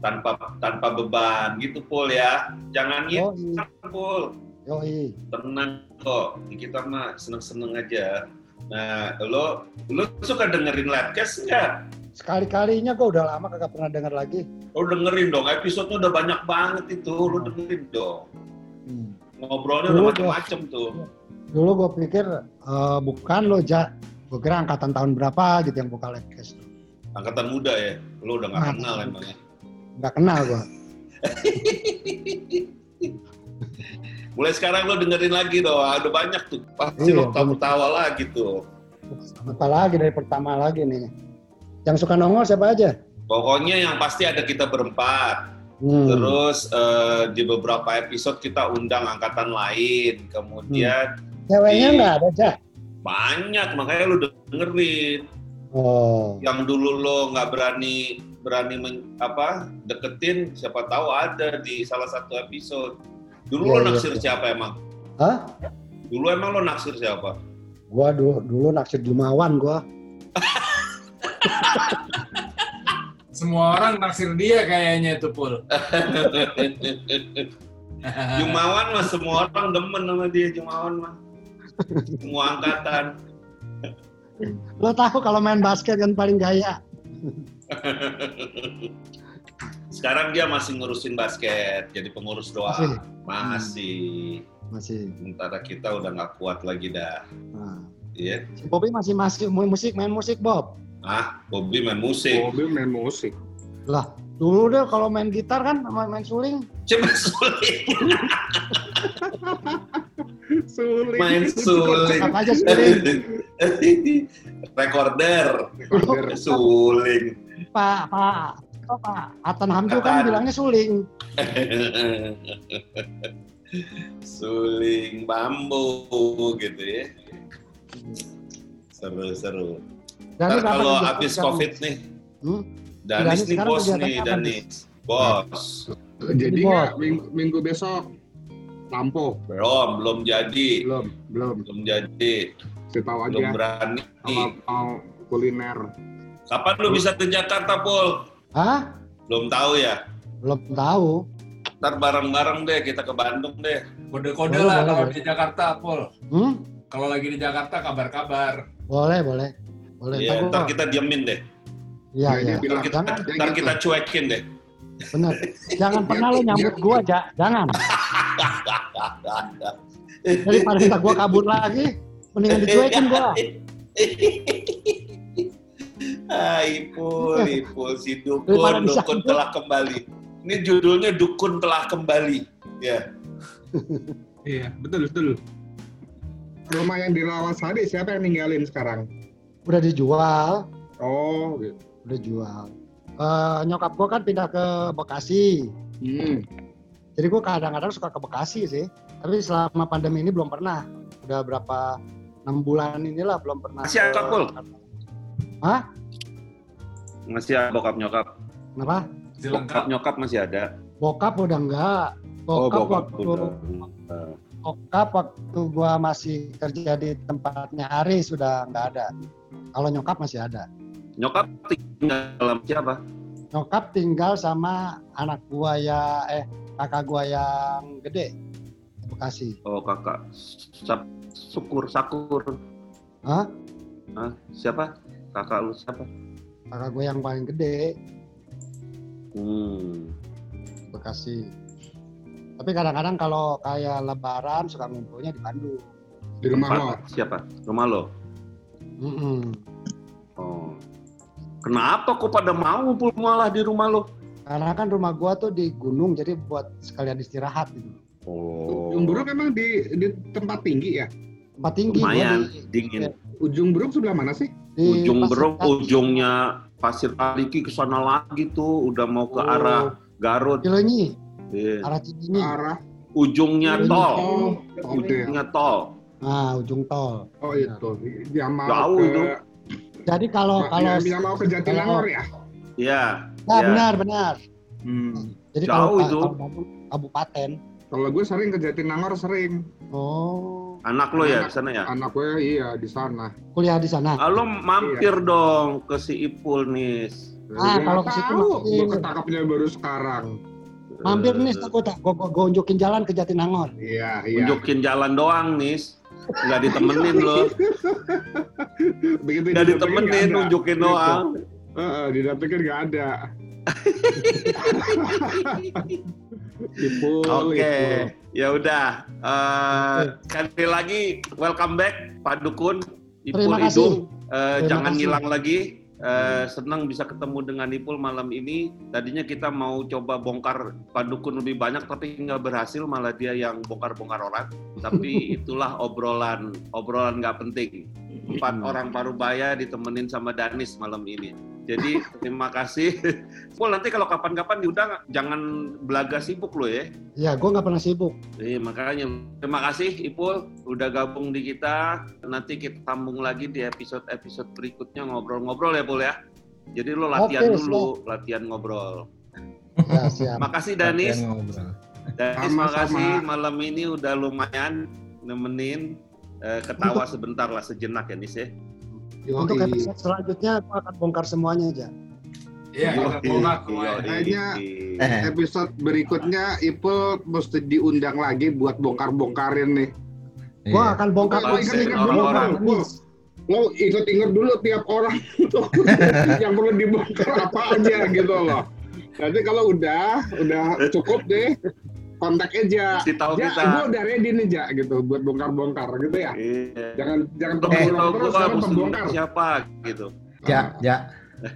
tanpa tanpa beban gitu, Pul ya. Jangan gitu, Yoi, Pul. Yoi. tenang kok kita mah seneng-seneng aja nah lo lo suka dengerin Labcast nggak? Sekali-kalinya gue udah lama kagak pernah denger lagi. lo dengerin dong episode udah banyak banget itu lo dengerin dong Hmm. ngobrolnya Dulu udah macam-macam tuh Dulu gue pikir eh, bukan lo ja. Gue kira angkatan tahun berapa gitu yang buka Labcast. angkatan muda ya lo udah nggak Nah. kenal emangnya Nggak kenal gue. mulai sekarang lo dengerin lagi dong udah banyak tuh pasti Iya, lo tawa-tawa lagi tuh Apalagi dari pertama lagi nih. Yang suka nongol siapa aja? pokoknya yang pasti ada kita berempat Hmm. terus eh, di beberapa episode kita undang angkatan lain kemudian Ceweknya di- nggak ada, Ja? banyak makanya lu dengerin Oh. yang dulu lo nggak berani berani men- apa deketin siapa tahu ada di salah satu episode dulu Iya, lo iya, naksir iya. siapa emang Hah? dulu emang lo naksir siapa Gua dulu, dulu naksir Jumawan gua. Semua orang naksir dia kayaknya itu Pul. Jumawan mah semua orang demen sama dia Jumawan mah semua angkatan Lo tahu kalau main basket kan paling gaya. sekarang dia masih ngurusin basket jadi pengurus Masih? doang masih Masih. sementara kita udah nggak kuat lagi dah Nah. Iya. Si Bobby masih masih main musik, main musik Bob. ah Bobby main musik Bobby main musik. Lah, dulu deh kalau main gitar kan sama main suling. Coba sulit Sulit. main suling. Apa aja suling. Recorder, Recorder. suling. Pak, Pak, apa Pak? Atan Hamdu kan Atan. bilangnya suling. suling bambu gitu ya. Seru-seru. Dan Ntar kalau habis covid nih, Hmm? Danis Danis nih bos nih, Danis. Bos. Jadi Bos. nggak minggu, minggu besok lampu Belum, belum jadi. belum belum Belum jadi. saya tahu Belum aja berani. kalau mau kuliner Kapan lu bisa ke Jakarta, Pul? Hah? Belum tahu ya? Belum tahu. Ntar bareng-bareng deh kita ke Bandung deh. Kode-kode Boleh, lah boleh, kalau boleh. di Jakarta Pul. Hmm? Kalau lagi di Jakarta kabar-kabar. Boleh, boleh. Boleh. Iya, Ntar kita diemin deh. Iya, iya. dia bilang, Ntar kita, Jangan, Dia ntar gitu. kita cuekin deh. bener. Jangan pernah lo nyambut gua, Ja. Jangan. Daripada kita gua kabur lagi, mendingan dicuekin gua. Ah, Ipul, Ipul, si Dukun, Dukun telah kembali. Ini judulnya Dukun telah kembali. Ya, iya betul betul rumah yang di Rawasari siapa yang ninggalin sekarang Udah dijual, oh gitu udah jual. Eh, nyokap gua kan pindah ke Bekasi. hmm. Jadi gua kadang-kadang suka ke Bekasi sih. Tapi selama pandemi ini belum pernah. Udah berapa enam bulan inilah belum pernah. Masih ke- Pul? Hah? Masih ada bokap nyokap. Kenapa? Masih Bokap lengkap. nyokap masih ada. Bokap udah enggak. Oh, Bokap, bokap waktu udah. bokap waktu gua masih kerja di tempatnya Ari sudah nggak ada. Kalau nyokap masih ada. Nyokap tinggal dalam siapa? Nyokap tinggal sama anak gua ya eh kakak gua yang gede Bekasi. Oh, kakak. Sap, syukur, sakur. Hah? Hah? Siapa? Kakak lu siapa? Kakak gua yang paling gede. Hmm. Bekasi. Tapi kadang-kadang kalau kayak Lebaran suka ngumpulnya di Bandung. Di rumah lo. Siapa? Rumah lo. Mm-mm. Oh. Kenapa kok pada mau ngumpul malah di rumah lo? Karena kan rumah gua tuh di gunung, jadi buat sekalian istirahat gitu. Oh. Ujung Beruk memang di di tempat tinggi ya. Tempat tinggi. Lumayan di- dingin. Ujung Beruk sebelah mana sih? Di Ujung Kaki. ujungnya Pasir Kaliki ke sana lagi tuh, udah mau ke Oh, arah Garut. Cileunyi, Iya. arah Cileunyi. Arah Ujungnya Cileunyi. tol, Oh, oke. ujungnya tol. Nah, ujung tol. Oh itu. Yang mau Jauh ke itu. Jadi kalau kalau yang, yang mau ke Jatinangor ya. Iya. Nah, Ya. benar benar. Hmm. Jadi Jauh kalau, itu. kalau kabupaten. Kalau gue sering ke Jatinangor sering. Oh, Anak lo ya di sana ya? Anak gue iya di sana. kuliah di sana. Ah, lo mampir dong ke si Ipul nis. Ah, Gue kalau ke situ. Gue ketangkapnya baru sekarang. Mampir Eh, nih, aku tak gua unjukin jalan ke Jatinangor. Iya iya. Tunjukin jalan doang nis. Nggak ditemenin lo. Begitu Nggak ditemenin, nunjukin Gitu. doang. Heeh, didapetin nggak ada. Ipul, Oke, Ipul. ya udah. Eh, Sekali lagi, welcome back Pak Dukun, Ipul Terima kasih. Idung. Eh, Terima jangan kasih. hilang lagi. Eh, senang bisa ketemu dengan Ipul malam ini. Tadinya kita mau coba bongkar Pak Dukun lebih banyak, tapi nggak berhasil. Malah dia yang bongkar-bongkar orang. Tapi itulah obrolan, obrolan nggak penting. Empat orang Parubaya ditemenin sama Danis malam ini. Jadi terima kasih. Pul nanti kalau kapan-kapan diundang jangan belaga sibuk lo ya. Ya, gua nggak pernah sibuk. Iya makanya terima kasih Ipul udah gabung di kita. Nanti kita sambung lagi di episode-episode berikutnya ngobrol-ngobrol ya Pul ya. Jadi lo latihan Oke, dulu, latihan ngobrol. Ya, siap. Makasih Danis. Danis Sama-sama. makasih malam ini udah lumayan nemenin Eh, ketawa sebentar lah sejenak ya Nis ya. Yoi. Untuk episode selanjutnya gua akan bongkar semuanya aja. Iya, kita bongkar semuanya. Kayaknya- Eh. Episode berikutnya Ipul mesti diundang lagi buat bongkar-bongkarin nih. Gua Iya. akan bongkar Gua ingat-ingat dulu. Pul. Pul. Lo inget-inget dulu tiap orang yang perlu dibongkar apa aja gitu loh. Nanti kalau udah, udah cukup deh, kontak aja. Kasih tahu Ja, kita. gue udah ready nih Ja, gitu buat bongkar-bongkar gitu ya. Iya. Jangan jangan tahu terus, jangan mesti pembongkar. siapa gitu. Ja, ja.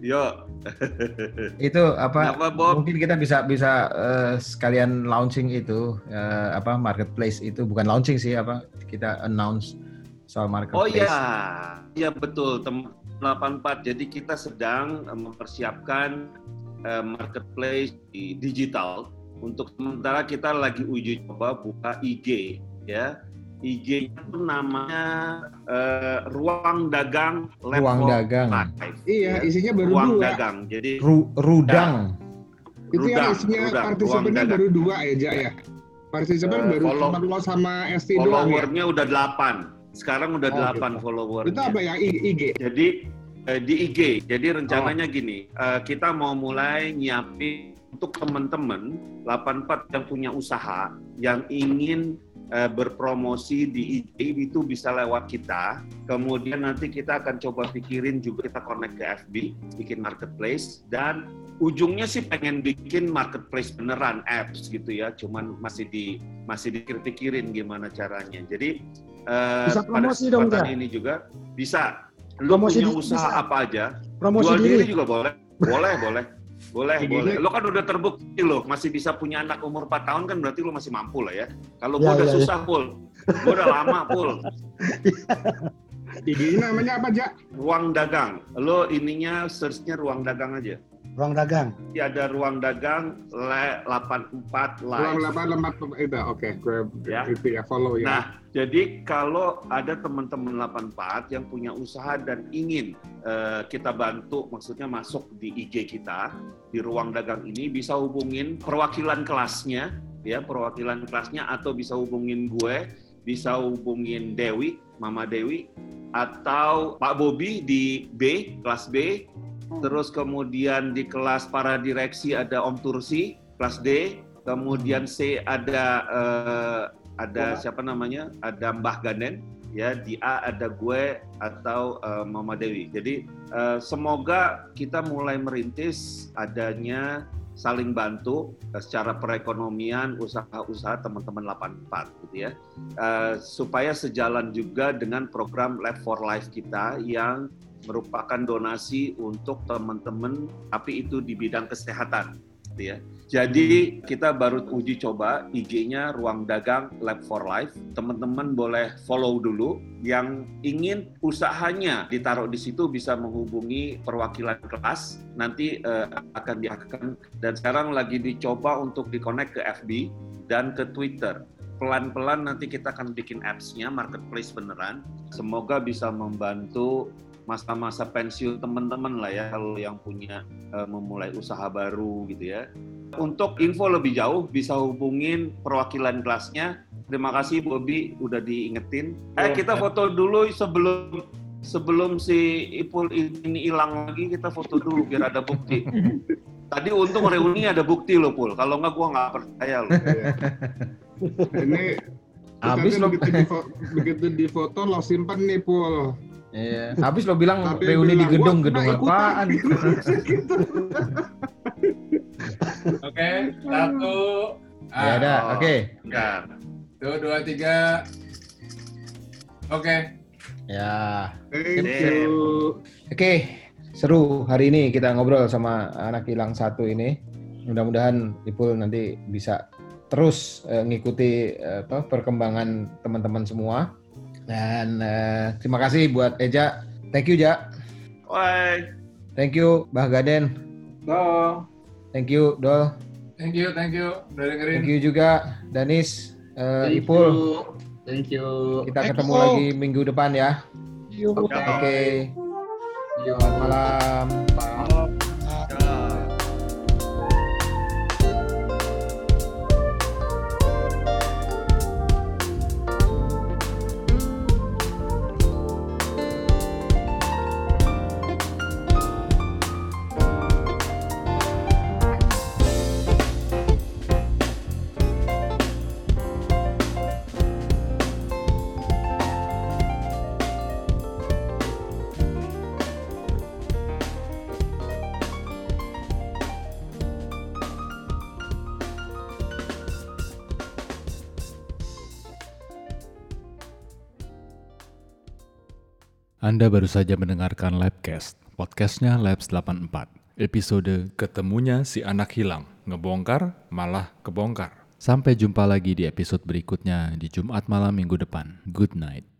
Yo, Itu apa? Kenapa, Bob? Mungkin kita bisa bisa eh, sekalian launching itu eh, apa marketplace itu bukan launching sih apa kita announce soal Oh marketplace. iya, iya betul teman 84. Jadi kita sedang eh, mempersiapkan eh, marketplace di digital. Untuk sementara kita lagi uji coba buka IG ya. IG itu namanya eh, Ruang Dagang Level Ruang Dagang. Live, Iya, ya. isinya baru Ruang dua. Dagang. Jadi Ru- rudang. Itu yang Rudang, isinya rudang, partisipannya ruang dagang. baru dua ya, Ja ya. Partisipan Eh, baru follow- cuma lo sama ST doang ya. followernya udah 8. Sekarang udah Oh, 8 gitu. followernya. Itu apa ya IG? Jadi eh, di IG. Jadi Oh. rencananya gini, eh, kita mau mulai nyiapin untuk teman-teman 84 yang punya usaha yang ingin eh, berpromosi di IG itu bisa lewat kita. Kemudian nanti kita akan coba pikirin juga kita connect ke FB, bikin marketplace dan ujungnya sih pengen bikin marketplace beneran apps gitu ya. Cuman masih di masih dipikir-pikirin gimana caranya. Jadi eh, Bisa pada promosi dong, kesempatan Ja. ini juga bisa. Lu Promosi punya usaha bisa. apa aja? Promosi Jual diri diri. juga boleh. Boleh, boleh. Boleh, Gini. boleh. Lo kan udah terbukti lo, masih bisa punya anak umur 4 tahun kan berarti lo masih mampu lah ya. Kalau Ya, gua udah ya, ya. susah, Pul. Gua udah lama, Pul. IG-nya namanya apa, Ja? Ruang dagang. Lo ininya search-nya ruang dagang aja. Ruang dagang. Nanti ada ruang dagang le 84 Ruang live. lebar lembat itu. Oke, gue Ya. itu ya follow ya. Nah, jadi kalau ada teman-teman 84 yang punya usaha dan ingin eh, kita bantu, maksudnya masuk di IG kita, di ruang dagang ini, bisa hubungin perwakilan kelasnya, ya perwakilan kelasnya, atau bisa hubungin gue, bisa hubungin Dewi, Mama Dewi, atau Pak Bobi di B, kelas B, terus kemudian di kelas para direksi ada Om Tursi, kelas D, kemudian C ada eh, ada siapa namanya? Ada Mbah Ganen, ya di A ada gue atau eh, Mama Dewi. Jadi eh, semoga kita mulai merintis adanya saling bantu eh, secara perekonomian usaha-usaha teman-teman 84 gitu ya. Eh, supaya sejalan juga dengan program Lab for Life kita yang merupakan donasi untuk teman-teman tapi itu di bidang kesehatan gitu ya. Jadi kita baru uji coba IG-nya Ruang Dagang Lab for Life. Teman-teman boleh follow dulu. Yang ingin usahanya ditaruh di situ bisa menghubungi perwakilan kelas. Nanti eh, akan diakan dan sekarang lagi dicoba untuk di-connect ke FB dan ke Twitter. Pelan-pelan nanti kita akan bikin apps-nya marketplace beneran. Semoga bisa membantu masa-masa pensiun teman-teman lah ya kalau yang punya eh, memulai usaha baru gitu ya. Untuk info lebih jauh bisa hubungin perwakilan kelasnya. Terima kasih Bobby udah diingetin. Eh kita foto dulu sebelum sebelum si Ipul ini hilang lagi kita foto dulu biar ada bukti. Tadi untung reuni ada bukti loh Pul. Kalau nggak gua nggak percaya loh. Ini Habis begitu di, begitu di foto lo simpen nih pul. Iya. Habis lo bilang Tapi reuni di bilang, gedung, "Wah, gedung ikutan." apaan? Gitu. Oke, satu. Ya Ah, ada, Oh. oke. Bentar. Tuh, dua, tiga. Oke. Ya. Thank Sip. you. Oke, seru hari ini kita ngobrol sama anak hilang satu ini. Mudah-mudahan Ipul nanti bisa terus eh, ngikuti eh, apa, perkembangan teman-teman semua. Dan eh, terima kasih buat Eja. Thank you, Ja. Bye. Thank you, Bah Gaden. So, Thank you, Dol. thank you, thank you. Udah dengerin. Thank you juga, Danis, eh, Thank Ipul. you. Thank you. Kita Thank ketemu you. lagi minggu depan ya. Oke. Oke, Yo. selamat malam. Anda baru saja mendengarkan Labcast, podcastnya Labs 84. Episode Ketemunya si anak hilang, ngebongkar malah kebongkar. Sampai jumpa lagi di episode berikutnya di Jumat malam minggu depan. Good night.